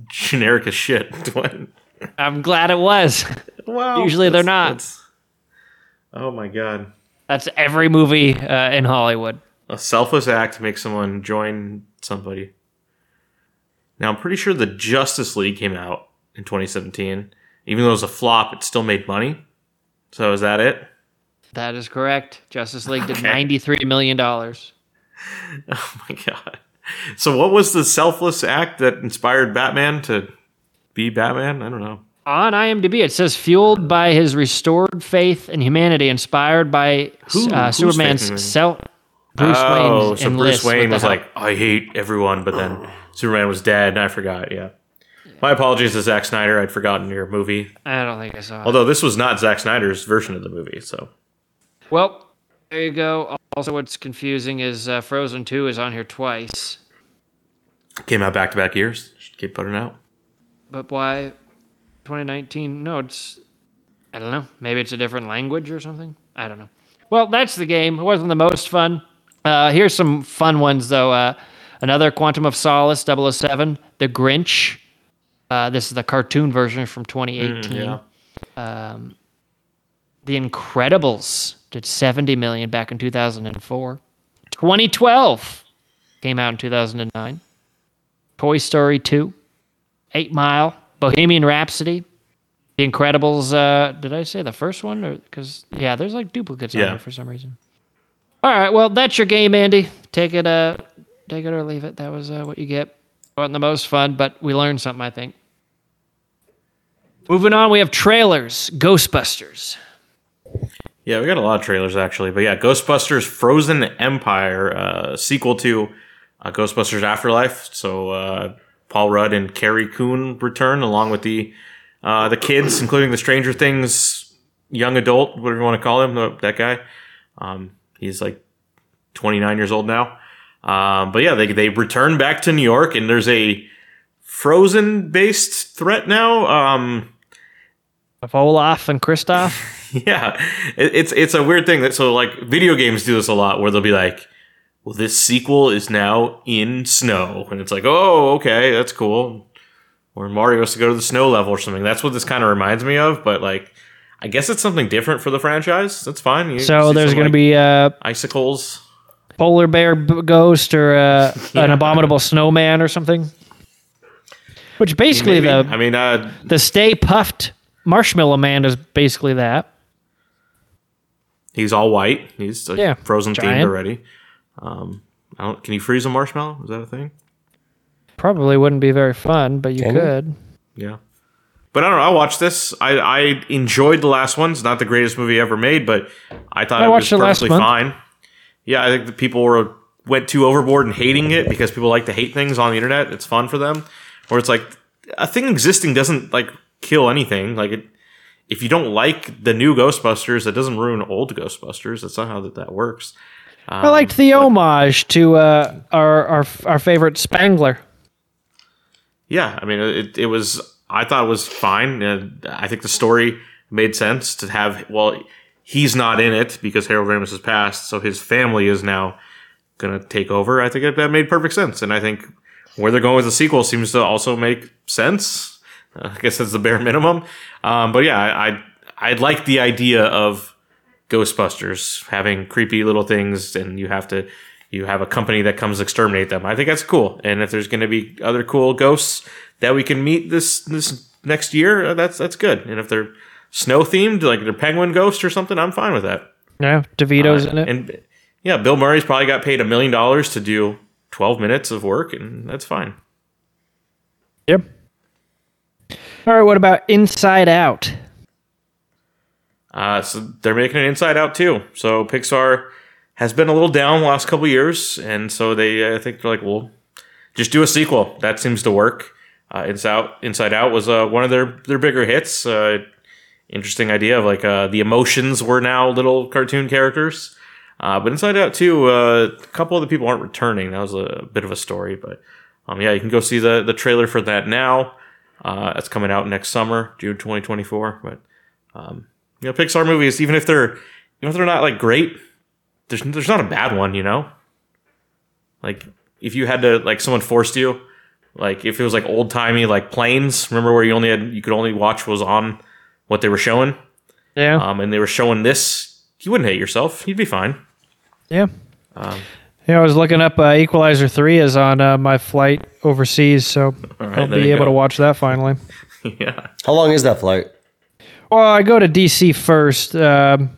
generic as shit. I'm glad it was. wow. Usually they're not. oh my god. That's every movie uh, in Hollywood. A selfless act to make someone join somebody. Now, I'm pretty sure the Justice League came out in 2017. Even though it was a flop, it still made money. So is that it? That is correct. Justice League did Okay. $93 million. Oh my god. So what was the selfless act that inspired Batman to be Batman? I don't know. On IMDb, it says fueled by his restored faith in humanity, inspired by Who- uh, whose faith in Superman's self. Bruce oh, Wayne so Bruce Wayne was help. like, I hate everyone, but then Superman was dead. And I forgot. Yeah. My apologies to Zack Snyder. I'd forgotten your movie. I don't think I saw it. Although this was not Zack Snyder's version of the movie. So Well, there you go. Also, what's confusing is uh, Frozen 2 is on here twice. came out back to back years. Should keep putting out. But why 2019? No, it's. I don't know. Maybe it's a different language or something. I don't know. Well, that's the game. It wasn't the most fun. Uh, here's some fun ones, though. Uh, another Quantum of Solace 007, The Grinch. Uh, this is the cartoon version from 2018. yeah. Um, the Incredibles did 70 million back in 2004. 2012 came out in 2009. Toy Story 2, 8 Mile, Bohemian Rhapsody, The Incredibles. Uh, did I say the first one? Because yeah, there's like duplicates on there for some reason. All right, well that's your game, Andy. Take it, uh, take it or leave it. That was uh, what you get. Wasn't the most fun, but we learned something, I think. Moving on, we have trailers. Ghostbusters. Yeah, we got a lot of trailers actually, but yeah, Ghostbusters: Frozen Empire, uh, sequel to uh, Ghostbusters Afterlife. So uh, Paul Rudd and Carrie Coon return along with the uh, the kids, including the Stranger Things young adult, whatever you want to call him, that guy. Um, he's like 29 years old now. Um, but yeah, they they return back to New York, and there's a Frozen based threat now. Um, Of Olaf and Kristoff. yeah, it, it's it's a weird thing that so like video games do this a lot where they'll be like, well, this sequel is now in snow, and it's like, oh, okay, that's cool. Or Mario has to go to the snow level or something. That's what this kind of reminds me of. But like, I guess it's something different for the franchise. That's fine. You So there's going like, to be a icicles. polar bear b- ghost or uh, an abominable snowman or something. Which basically Maybe. the I mean, uh, the Stay Puft Marshmallow Man is basically that. he's all white. He's like, Yeah, frozen themed already. Um, I don't. Can you freeze a marshmallow? Is that a thing? Probably wouldn't be very fun, but you Can you? could. Yeah. But I don't know. I watched this. I, I enjoyed the last one. It's not the greatest movie ever made, but I thought I it was perfectly fine. Yeah, I think the people were went too overboard in hating it because people like to hate things on the internet. It's fun for them. Where it's like a thing existing doesn't like kill anything. Like it, if you don't like the new Ghostbusters, that doesn't ruin old Ghostbusters. That's not how that, that works. I liked the homage to uh, our, our our favorite Spengler. Yeah, I mean, it, it was. I thought it was fine. Uh, I think the story made sense to have. Well, he's not in it because Harold Ramis has passed, so his family is now going to take over. I think that made perfect sense, and I think where they're going with the sequel seems to also make sense. Uh, I guess that's the bare minimum. Um, but yeah, I, I I like the idea of Ghostbusters having creepy little things, and you have to you have a company that comes exterminate them. I think that's cool. And if there's going to be other cool ghosts that we can meet this this next year, uh, that's that's good. And if they're snow themed, like they're penguin ghosts or something, I'm fine with that. Yeah, DeVito's in it. And yeah, Bill Murray's probably got paid a million dollars to do 12 minutes of work, and that's fine. Yep. All right, what about Inside Out? Uh, so they're making an Inside Out too. So Pixar has been a little down the last couple years, and so they I think they're like, well, just do a sequel. That seems to work. Uh, Inside Out, Inside Out was uh, one of their their bigger hits. Uh, interesting idea of like uh, the emotions were now little cartoon characters. Uh, but Inside Out too, uh, a couple of the people aren't returning. That was a bit of a story, but um, yeah, you can go see the the trailer for that now. That's coming out next summer, June 2024. But You know, Pixar movies, even if they're even if they're not like great, there's there's not a bad one. You know, like if you had to like someone forced you, like if it was like old timey like planes. Remember where you only had you could only watch was on what they were showing, Yeah. um, and they were showing this. You wouldn't hate yourself. You'd be fine. yeah. Um, Yeah, I was looking up uh, Equalizer 3 is on uh, my flight overseas, so right, I'll be able go. to watch that finally. yeah. How long is that flight? Well, I go to DC first, um,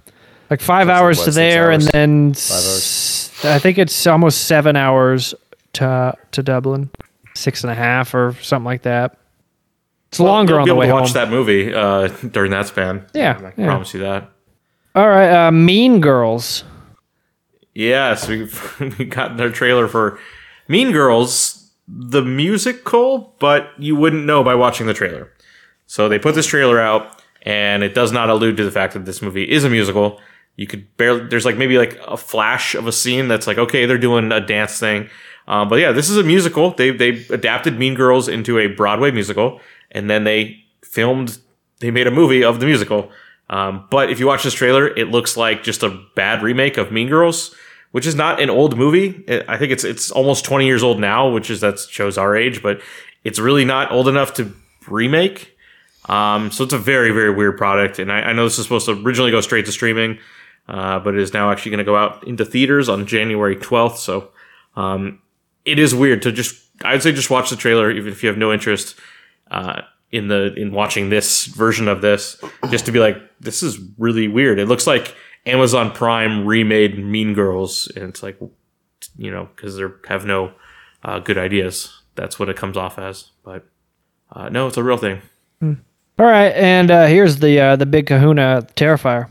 like five That's like hours what, to six there, and hours? then hours? s- I think it's almost seven hours to to Dublin, six and a half or something like that. It's longer You'll on be the able way to home. watch that movie uh, during that span. Yeah, I yeah. promise you that. All right, uh, Mean Girls. Yes, we we got their trailer for Mean Girls, the musical, but you wouldn't know by watching the trailer. So they put this trailer out, and it does not allude to the fact that this movie is a musical. You could barely there's like maybe like a flash of a scene that's like okay they're doing a dance thing, um, but yeah this is a musical. They they adapted Mean Girls into a Broadway musical, and then they filmed they made a movie of the musical. Um, but if you watch this trailer, it looks like just a bad remake of Mean Girls, which is not an old movie. I think it's it's almost 20 years old now, which is that shows our age, but it's really not old enough to remake. Um, so it's a very very weird product, and I, I know this is supposed to originally go straight to streaming, uh, but it is now actually going to go out into theaters on January 12th. So um, it is weird to just I'd say just watch the trailer even if you have no interest uh, in the in watching this version of this just to be like this is really weird. It looks like Amazon Prime remade Mean Girls, and it's like you know because they have no uh, good ideas. That's what it comes off as, but uh, no, it's a real thing. All right, and uh, here's the the big Kahuna Terrifier.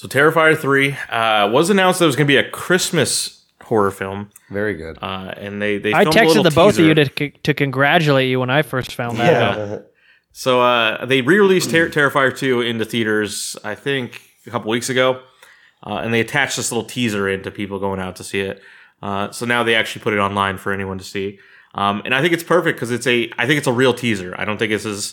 So Terrifier three uh, was announced that it was going to be a Christmas horror film, Very good. uh, and they they I filmed a texted little the both of you to to congratulate you when I first found that out. yeah. So uh, they re-released Ter- Terrifier 2 into theaters, I think, a couple weeks ago, uh, and they attached this little teaser into people going out to see it. Uh, so now they actually put it online for anyone to see, um, and I think it's perfect because it's a, I think it's a real teaser. I don't think this is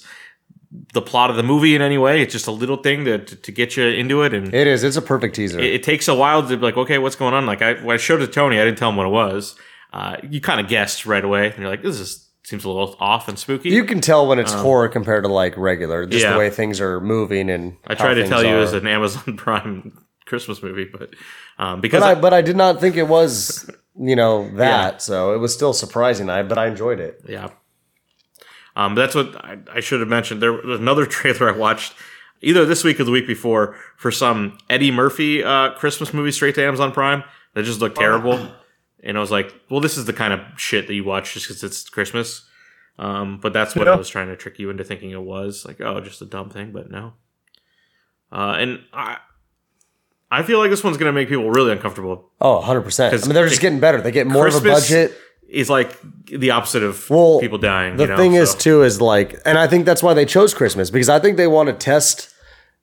the plot of the movie in any way. It's just a little thing to to, to get you into it, and It is. It's a perfect teaser. it, it takes a while to be like, okay, what's going on? Like I, when I showed it to Tony, I didn't tell him what it was. Uh, you kind of guessed right away, and you're like, this is seems a little off and spooky. you can tell when it's horror compared to like regular, just Um, yeah. the way things are moving and. I tried to tell you as an Amazon Prime Christmas movie, but um, because But I, I, but I did not think it was, you know, that. So it was still surprising. I but I enjoyed it. yeah, um, but that's what I, I should have mentioned. There was another trailer I watched either this week or the week before for some Eddie Murphy uh, Christmas movie straight to Amazon Prime that just looked terrible, and I was like, well, this is the kind of shit that you watch just because it's Christmas. Um, but that's what I was trying to trick you into thinking it was like, oh, just a dumb thing, but no. Uh, and I, I feel like this one's gonna make people really uncomfortable Oh, 100%. I mean, they're just getting better. They get more of a budget. Is like the opposite of Well, people dying. The you know, thing is, too, is like, and I think that's why they chose Christmas because I think they want to test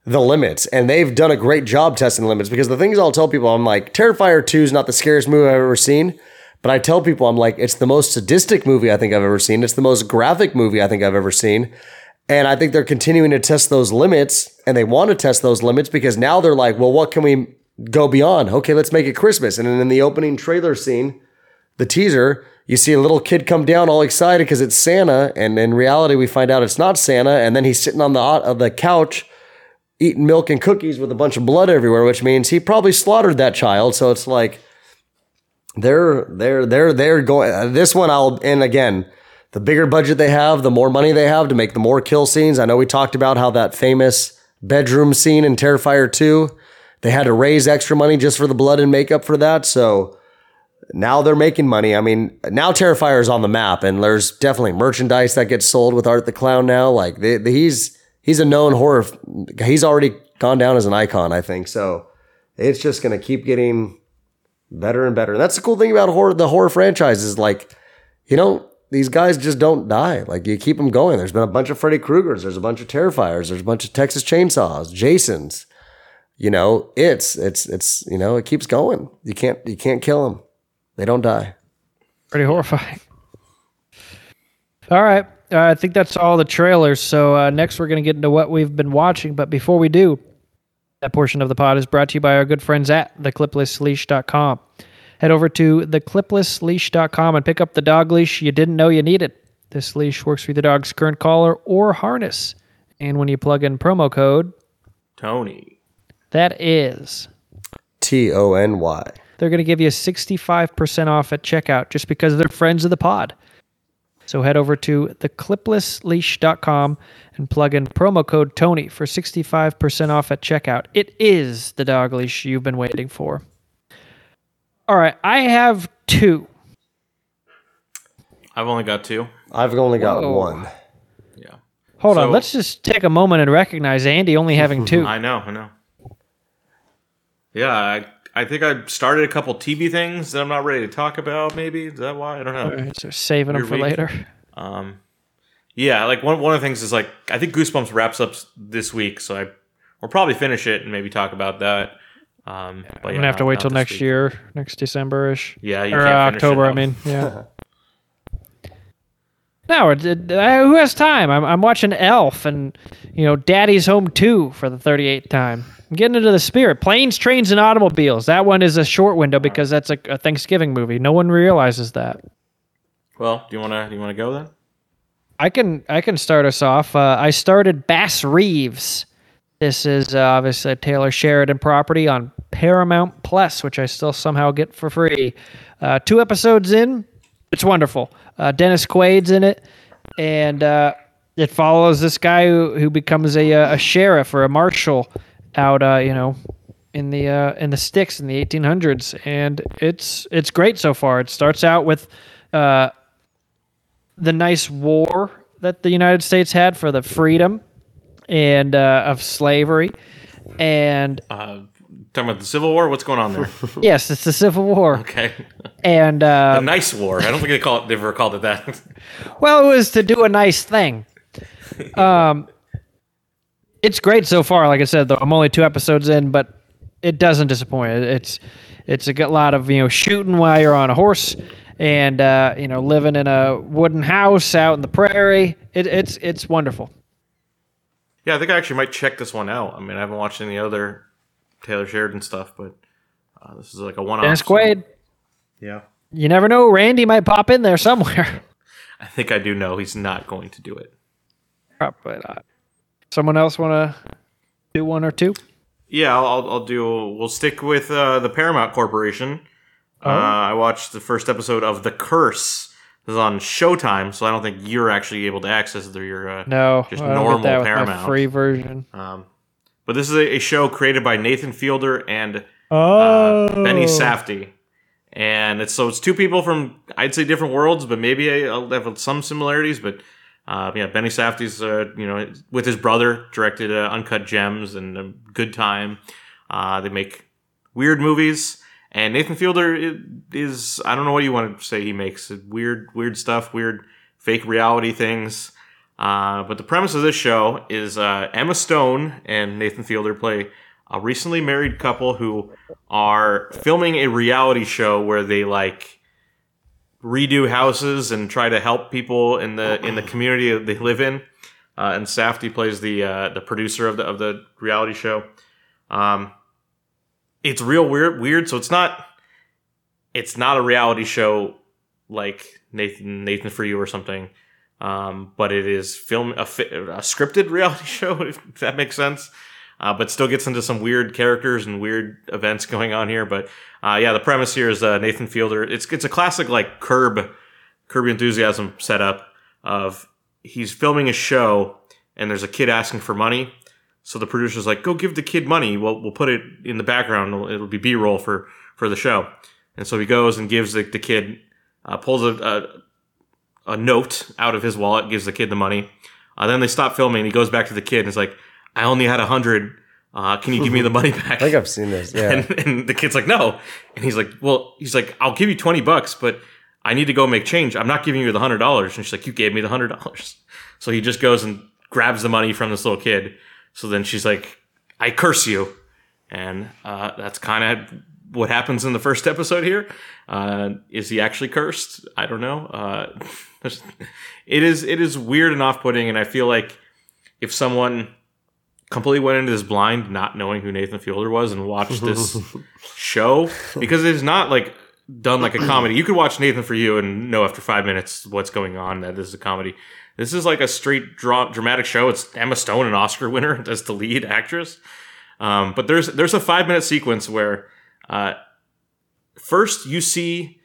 the limits, and they've done a great job testing the limits. Because the things I'll tell people, I'm like, Terrifier Two is not the scariest movie I've ever seen, but I tell people, I'm like, it's the most sadistic movie I think I've ever seen. It's the most graphic movie I think I've ever seen. And I think they're continuing to test those limits and they want to test those limits because now they're like, well, what can we go beyond? Okay, let's make it Christmas. And then in the opening trailer scene, the teaser, you see a little kid come down all excited because it's Santa, and in reality, we find out it's not Santa, and then he's sitting on the of the couch eating milk and cookies with a bunch of blood everywhere, which means he probably slaughtered that child. So it's like they're they're they're they're going uh, this one. I'll and again. The bigger budget they have, the more money they have to make the more kill scenes. I know we talked about how that famous bedroom scene in Terrifier 2, they had to raise extra money just for the blood and makeup for that. So now they're making money. I mean, now Terrifier is on the map, and there's definitely merchandise that gets sold with Art the Clown now. Like he's he's a known horror. He's already gone down as an icon, I think. So it's just gonna keep getting better and better. And that's the cool thing about horror. The horror franchise is like, you know, these guys just don't die. Like you keep them going. There's been a bunch of Freddy Kruegers. There's a bunch of Terrifiers. There's a bunch of Texas Chainsaws, Jasons. You know, it's it's it's you know it keeps going. You can't you can't kill them. They don't die. Pretty horrifying. All right. Uh, I think that's all the trailers. So uh, next we're going to get into what we've been watching. But before we do, That portion of the pod is brought to you by our good friends at thecliplessleash.com. Head over to thecliplessleash.com and pick up the dog leash you didn't know you needed. This leash works with the dog's current collar or harness. And when you plug in promo code, Tony. that is, T O N Y. they're going to give you 65% off at checkout just because they're friends of the pod. So head over to thecliplessleash.com and plug in promo code Tony for 65% off at checkout. It is the dog leash you've been waiting for. All right, I have two. I've only got two. I've only got Whoa. one. Yeah. Hold on, let's just take a moment and recognize Andy only having two. I know, I know. Yeah, I, I think I started a couple TV things that I'm not ready to talk about. Maybe is that why? I don't know. Right, so saving them for week. later. Um, yeah, like one one of the things is like I think Goosebumps wraps up this week, so I we'll probably finish it and maybe talk about that. Um, but I'm gonna have to wait not till next week. year, next December-ish. Yeah, you or uh, October. I mean, yeah. no, it- it- uh, who has time? I'm, I'm watching Elf and you know Daddy's Home Two for the 38th time. I'm getting into the spirit. Planes, trains, and automobiles. That one is a short window because that's a, a Thanksgiving movie. No one realizes that. Well, do you wanna do you wanna go then? I can I can start us off. Uh, I started Bass Reeves. This is uh, obviously a Taylor Sheridan property on Paramount Plus, which I still somehow get for free. Uh, two episodes in, it's wonderful. Uh, Dennis Quaid's in it, and uh, it follows this guy who, who becomes a, uh, a sheriff or a marshal out, uh, you know, in the uh, in the sticks in the 1800s, and it's it's great so far. It starts out with. Uh, the nice war that the United States had for the freedom and uh, of slavery. And Uh, talking about the Civil War. What's going on there? yes, it's the Civil War. okay, And uh, a nice war. I don't think they call it. They've ever called it that. well, it was to do a nice thing. Um, it's great so far. Like I said, though, I'm only two episodes in, but it doesn't disappoint. It's it's a good lot of you know shooting while you're on a horse, and uh, you know living in a wooden house out in the prairie. It, it's it's wonderful. yeah, I think I actually might check this one out. I mean, I haven't watched any other Taylor Sheridan stuff, but uh, this is like a one-off. Dennis so- Yeah, You never know. Randy might pop in there somewhere. I think I do know he's not going to do it. Probably not. Someone else want to do one or two? Yeah, I'll, I'll, do. We'll stick with uh, the Paramount Corporation. Uh, I watched the first episode of The Curse. This is on Showtime, so I don't think you're actually able to access it through your uh, No, just I don't normal get that with my Paramount. free version. Um, but this is a, a show created by Nathan Fielder and Oh, uh, Benny Safdie, and it's so it's two people from I'd say different worlds, but maybe I'll have some similarities. But uh, yeah, Benny Safdie's uh, you know with his brother directed uh, Uncut Gems and a Good Time. Uh, they make weird movies, and Nathan Fielder is I don't know what you want to say he makes weird weird stuff, weird fake reality things. Uh, but the premise of this show is uh, Emma Stone and Nathan Fielder play a recently married couple who are filming a reality show where they like redo houses and try to help people in the in the community that they live in. Uh, and Safdie plays the uh, the producer of the of the reality show. Um, it's real weird weird. So it's not it's not a reality show like Nathan Nathan for you or something. Um, but it is film a, a scripted reality show if that makes sense. Uh, but still gets into some weird characters and weird events going on here. But uh, yeah, the premise here is uh, Nathan Fielder. It's it's a classic like Curb, Curb Enthusiasm setup of he's filming a show and there's a kid asking for money. So the producer's like, "Go give the kid money. We'll we'll put it in the background. It'll, it'll be B roll for for the show." And so he goes and gives the, the kid uh, pulls a, a a note out of his wallet, gives the kid the money. Uh, then they stop filming. He goes back to the kid and is like, "I only had a hundred. Uh, can you give me the money back?" I think I've seen this. Yeah. and, and the kid's like, "No," and he's like, "Well, he's like, I'll give you twenty bucks, but I need to go make change. I'm not giving you the hundred dollars." And she's like, "You gave me the hundred dollars." So he just goes and grabs the money from this little kid. So then she's like, "I curse you," and uh, that's kind of what happens in the first episode here. Uh, is he actually cursed? I don't know. Uh, it is it is weird and off putting, and I feel like if someone completely went into this blind, not knowing who Nathan Fielder was, and watched this show because it's not like done like a comedy. You could watch Nathan for You and know after five minutes what's going on that this is a comedy. This is like a straight dra- dramatic show. It's Emma Stone, an Oscar winner, as the lead actress. Um, but there's there's a five minute sequence where uh, first you see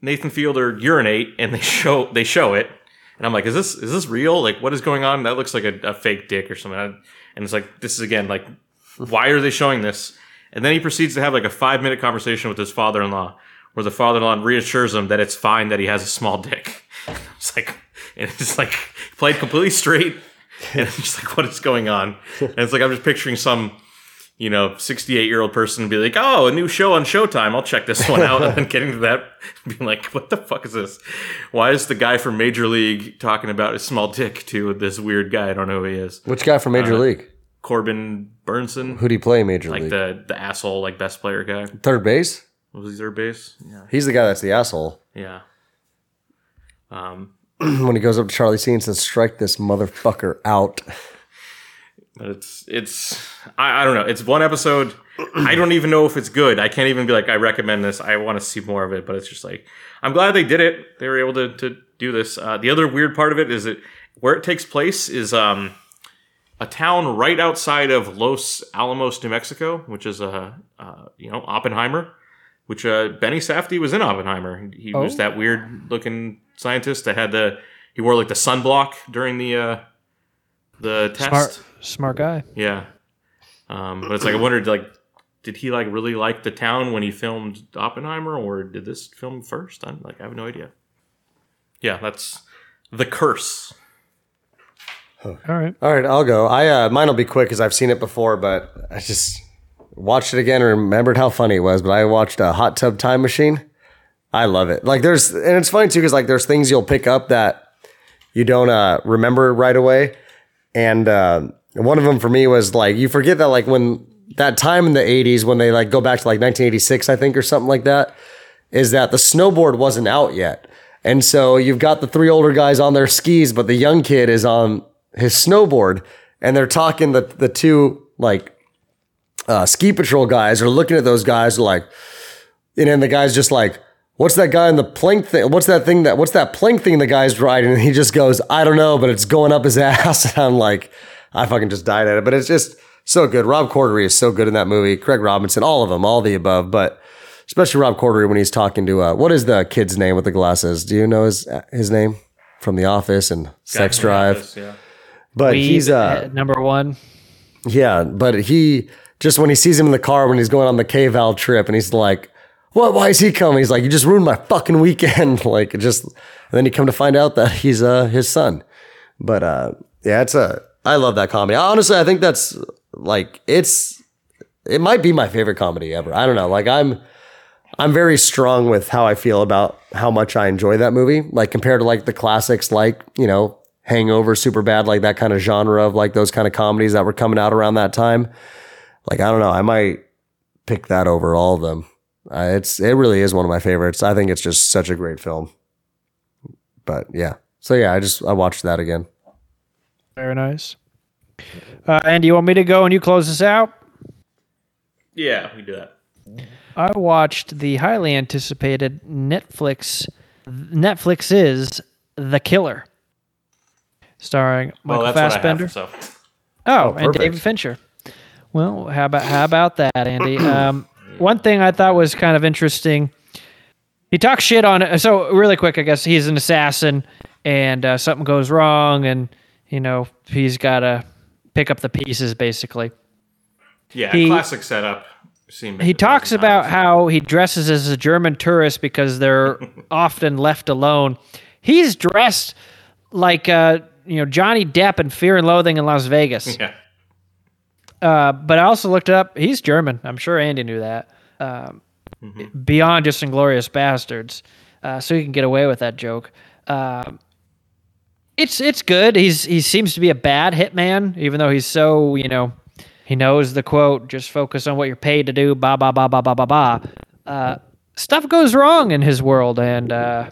Nathan Fielder urinate, and they show they show it, and I'm like, is this is this real? Like, what is going on? That looks like a, a fake dick or something. And it's like, this is again like, why are they showing this? And then he proceeds to have like a five minute conversation with his father in law, where the father in law reassures him that it's fine that he has a small dick. It's like, and it's like played completely straight, and it's just like, what is going on? And it's like I'm just picturing some you know, 68 year old person be like, oh, a new show on Showtime. I'll check this one out. and then getting to that, being like, what the fuck is this? Why is the guy from Major League talking about his small dick to this weird guy? I don't know who he is. Which guy from Major League? Corbin Bernsen. Who'd he play in Major like League? Like the, the asshole, like best player guy. Third base? Was he third base? Yeah. He's the guy that's the asshole. Yeah. Um, when he goes up to Charlie C and says, strike this motherfucker out. But it's it's I, I don't know. It's one episode. I don't even know if it's good. I can't even be like I recommend this. I want to see more of it. But it's just like I'm glad they did it. They were able to to do this. Uh, the other weird part of it is that where it takes place is um a town right outside of Los Alamos, New Mexico, which is a uh, uh, you know Oppenheimer, which uh, Benny Safdie was in Oppenheimer. He was Oh. that weird looking scientist that had the he wore like the sunblock during the uh, the test. Smart, smart guy. Yeah. Um, but it's like I wondered, like, did he like really like the town when he filmed Oppenheimer, or did this film first? I'm like, I have no idea. Yeah, that's the curse. All right. All right, I'll go. I uh, mine will be quick because I've seen it before, but I just watched it again and remembered how funny it was. But I watched a hot tub time machine. I love it. Like there's, and it's funny too because like there's things you'll pick up that you don't uh, remember right away, and uh, one of them for me was like you forget that like when that time in the '80s when they like go back to like 1986, I think, or something like that, is that the snowboard wasn't out yet. And so you've got the three older guys on their skis, but the young kid is on his snowboard and they're talking the the two like uh, ski patrol guys are looking at those guys like and then the guy's just like what's that guy in the plank thing what's that thing that what's that plank thing the guy's riding and he just goes i don't know but it's going up his ass and i'm like i fucking just died at it but it's just so good rob corddry is so good in that movie craig robinson all of them all the above but especially rob corddry when he's talking to uh, what is the kid's name with the glasses do you know his his name from the office and sex Guy drive Office, Yeah. but Weed, he's uh uh, number one. yeah, but he just when he sees him in the car when he's going on the K Val trip and he's like, What why is he coming? He's like, You just ruined my fucking weekend. like just and then you come to find out that he's uh his son. But uh yeah, it's a I love that comedy. Honestly, I think that's like it's it might be my favorite comedy ever. I don't know. Like I'm I'm very strong with how I feel about how much I enjoy that movie. Like compared to like the classics like, you know, Hangover, Superbad, like that kind of genre of like those kind of comedies that were coming out around that time. Like I don't know, I might pick that over all of them. Uh, it's it really is one of my favorites. I think it's just such a great film. But yeah, so yeah, I just I watched that again. Very nice. Uh, and you want me to go and you close this out? Yeah, we do that. I watched the highly anticipated Netflix. Netflix is The Killer, starring Michael well, that's Fassbender. what I have. So Oh, and. David Fincher. Well, how about how about that, Andy? Um, one thing I thought was kind of interesting. He talks shit on it. So really quick, I guess he's an assassin, and uh, something goes wrong, and you know he's got to pick up the pieces, basically. yeah, He- classic setup. Seen He talks about times. how he dresses as a German tourist because they're often left alone. He's dressed like uh, you know Johnny Depp in Fear and Loathing in Las Vegas. yeah. Uh, but I also looked it up. He's German. I'm sure Andy knew that. Um, Beyond just Inglourious Basterds, uh, so he can get away with that joke. Um it's it's good. He's he seems to be a bad hitman, even though he's so you know he knows the quote. Just focus on what you're paid to do. Ba ba ba ba ba ba ba. Uh, stuff goes wrong in his world, and uh,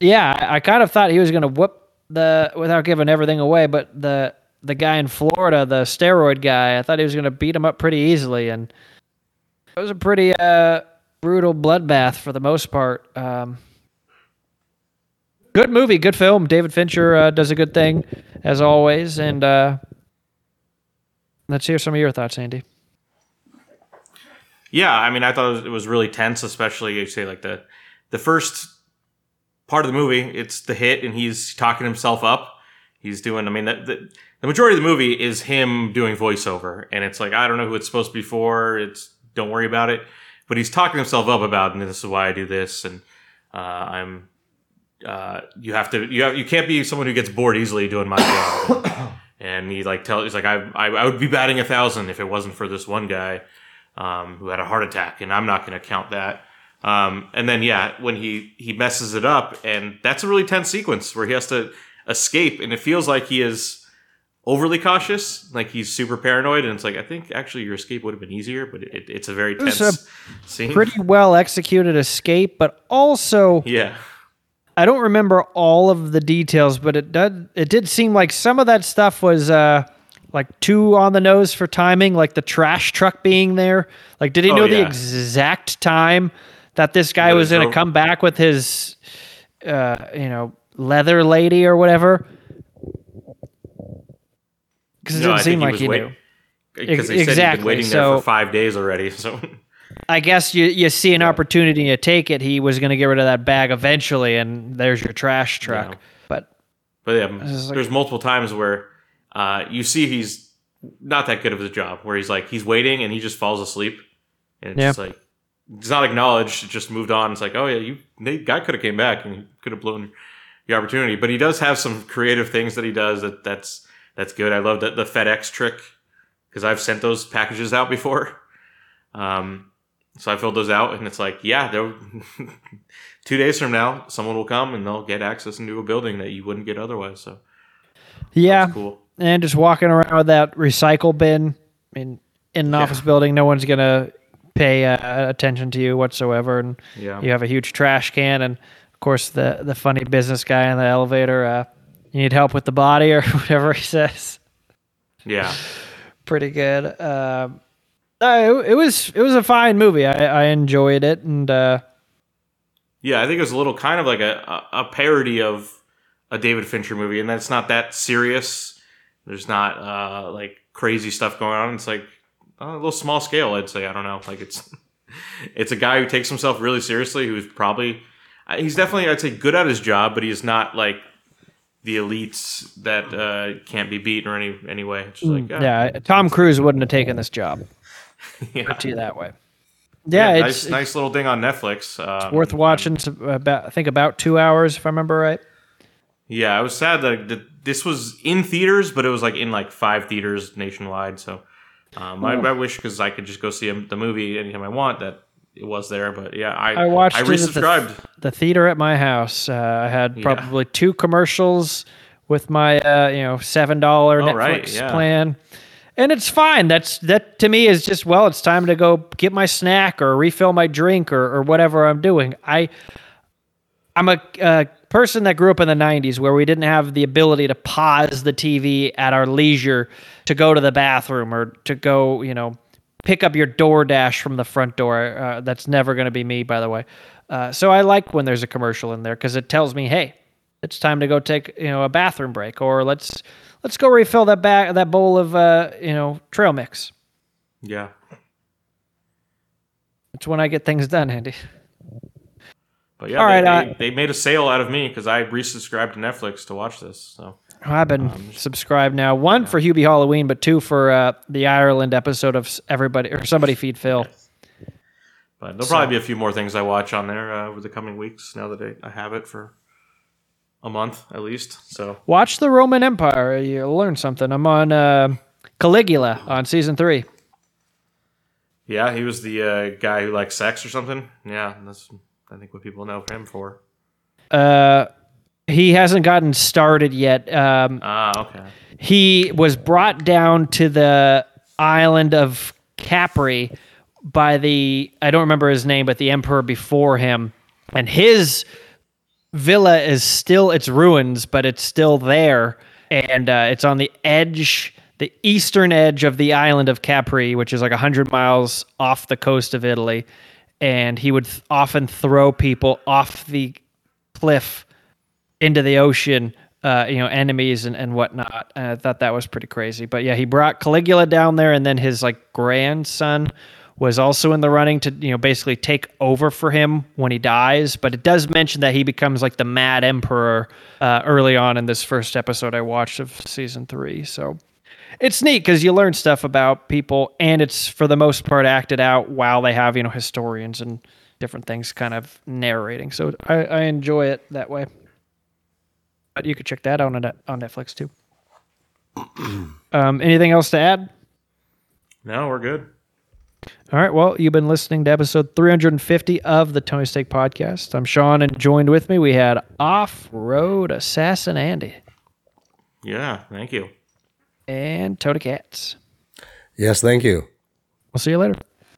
yeah, I, kind of thought he was gonna whoop the without giving everything away, but the the guy in Florida, the steroid guy. I thought he was to beat him up pretty easily, and it was a pretty uh, brutal bloodbath for the most part. Um, good movie, good film. David Fincher uh, does a good thing as always, and uh, let's hear some of your thoughts, Andy. Yeah, I mean, I thought it was, really tense, especially you say like the the first part of the movie. It's the hit, and he's talking himself up. He's doing. I mean, the, the, majority of the movie is him doing voiceover, and it's like I don't know who it's supposed to be for. It's don't worry about it. But he's talking himself up about, and this is why I do this, and uh, I'm. Uh, you have to. You have. You can't be someone who gets bored easily doing my job. and he like tell. He's like I. I, I would be batting a thousand if it wasn't for this one guy um, who had a heart attack, and I'm not going to count that. Um, and then yeah, when he he messes it up, and that's a really tense sequence where he has to escape, and it feels like he is overly cautious, like he's super paranoid, and it's like I think actually your escape would have been easier, but it, it's a very tense a scene. Pretty well executed escape, but also yeah, I don't remember all of the details, but it did it did seem like some of that stuff was uh like too on the nose for timing, like the trash truck being there. Like did he Oh, know the exact time that this guy was going to come back with his uh you know, leather lady or whatever? Cuz it No, didn't seem he like he wait- knew. because they said he'd exactly, been waiting there so- for five days already. So I guess you you see an opportunity to take it. He was going to get rid of that bag eventually, and there's your trash truck. Yeah. But But yeah, is like- there's multiple times where uh, you see he's not that good of his job, where he's like he's waiting and he just falls asleep, and it's Yeah. just like it's not acknowledged. It just moved on. It's like, oh yeah, you the guy could have came back and could have blown the opportunity. But he does have some creative things that he does that that's that's good. I love that the FedEx trick because I've sent those packages out before. Um, so I filled those out, and it's like, yeah, two days from now, someone will come and they'll get access into a building that you wouldn't get otherwise. So yeah, cool. and just walking around with that recycle bin in in an office building, no one's gonna pay uh, attention to you whatsoever, and Yeah. you have a huge trash can, and of course the the funny business guy in the elevator. Uh, you need help with the body or whatever he says. Yeah. Pretty good. Um, no, it, it was it was a fine movie. I, I enjoyed it, and uh, Yeah, I think it was a little kind of like a, a parody of a David Fincher movie, and that's not that serious. There's not uh, like crazy stuff going on. It's like uh, a little small scale, I'd say. I don't know. Like it's it's a guy who takes himself really seriously, who's probably uh, he's definitely I'd say good at his job, but he's not like the elites that uh, can't be beat or any anyway. It's just like Mm, yeah, Tom Cruise wouldn't have taken this job. yeah. Put to you that way. Yeah, Yeah, it's, nice, nice little thing on Netflix. Um, worth watching. It's about I think about two hours if I remember right. Yeah, I was sad that that this was in theaters, but it was like in like five theaters nationwide. So um, I, I wish because I could just go see the movie anytime I want that it was there. But yeah, I I watched I it the- resubscribed. The theater at my house. Uh, I had Yeah. probably two commercials with my uh, you know seven dollar Oh, Netflix right, yeah. plan, and it's fine. That's that to me is just well, it's time to go get my snack or refill my drink or or whatever I'm doing. I I'm a, person that grew up in the 90s where we didn't have the ability to pause the TV at our leisure to go to the bathroom or to go, you know, pick up your DoorDash from the front door. Uh, that's never going to be me, by the way. Uh, so I like when there's a commercial in there because it tells me, hey, it's time to go take you know a bathroom break or let's let's go refill that bag that bowl of uh, you know trail mix. Yeah, It's when I get things done, Andy. but yeah, All they, right, they, uh, they made a sale out of me because I resubscribed to Netflix to watch this. So I've been subscribed now. One for Hubie Halloween, but two for uh, the Ireland episode of everybody or somebody feed Phil. But there'll probably be a few more things I watch on there uh, over the coming weeks. Now that I, I have it for a month at least. So Watch the Roman Empire. You'll learn something. I'm on uh, Caligula on season three. yeah, he was the uh, guy who likes sex or something. Yeah, that's I think what people know him for. Uh, he hasn't gotten started yet. Um, Ah, okay. he was brought down to the island of Capri by the I don't remember his name, but the emperor before him, and his villa is still its ruins, but it's still there. and uh, it's on the edge, the eastern edge of the island of Capri, which is like hundred miles off the coast of Italy. And he would th- often throw people off the cliff into the ocean, uh, you know, enemies and, and whatnot. And I thought that was pretty crazy. But yeah, he brought Caligula down there, and then his like grandson was also in the running to you know basically take over for him when he dies. But it does mention that he becomes like the Mad Emperor uh, early on in this first episode I watched of season three. So it's neat because you learn stuff about people, and it's for the most part acted out while they have you know historians and different things kind of narrating. So I, I enjoy it that way. But you could check that out on on Netflix too. um, anything else to add? No, we're good. All right. Well, you've been listening to episode 350 of the Tony's Take Podcast. I'm Sean, and joined with me we had Off Road Assassin Andy Yeah, thank you. and Tony Katz. Yes, thank you. We'll see you later.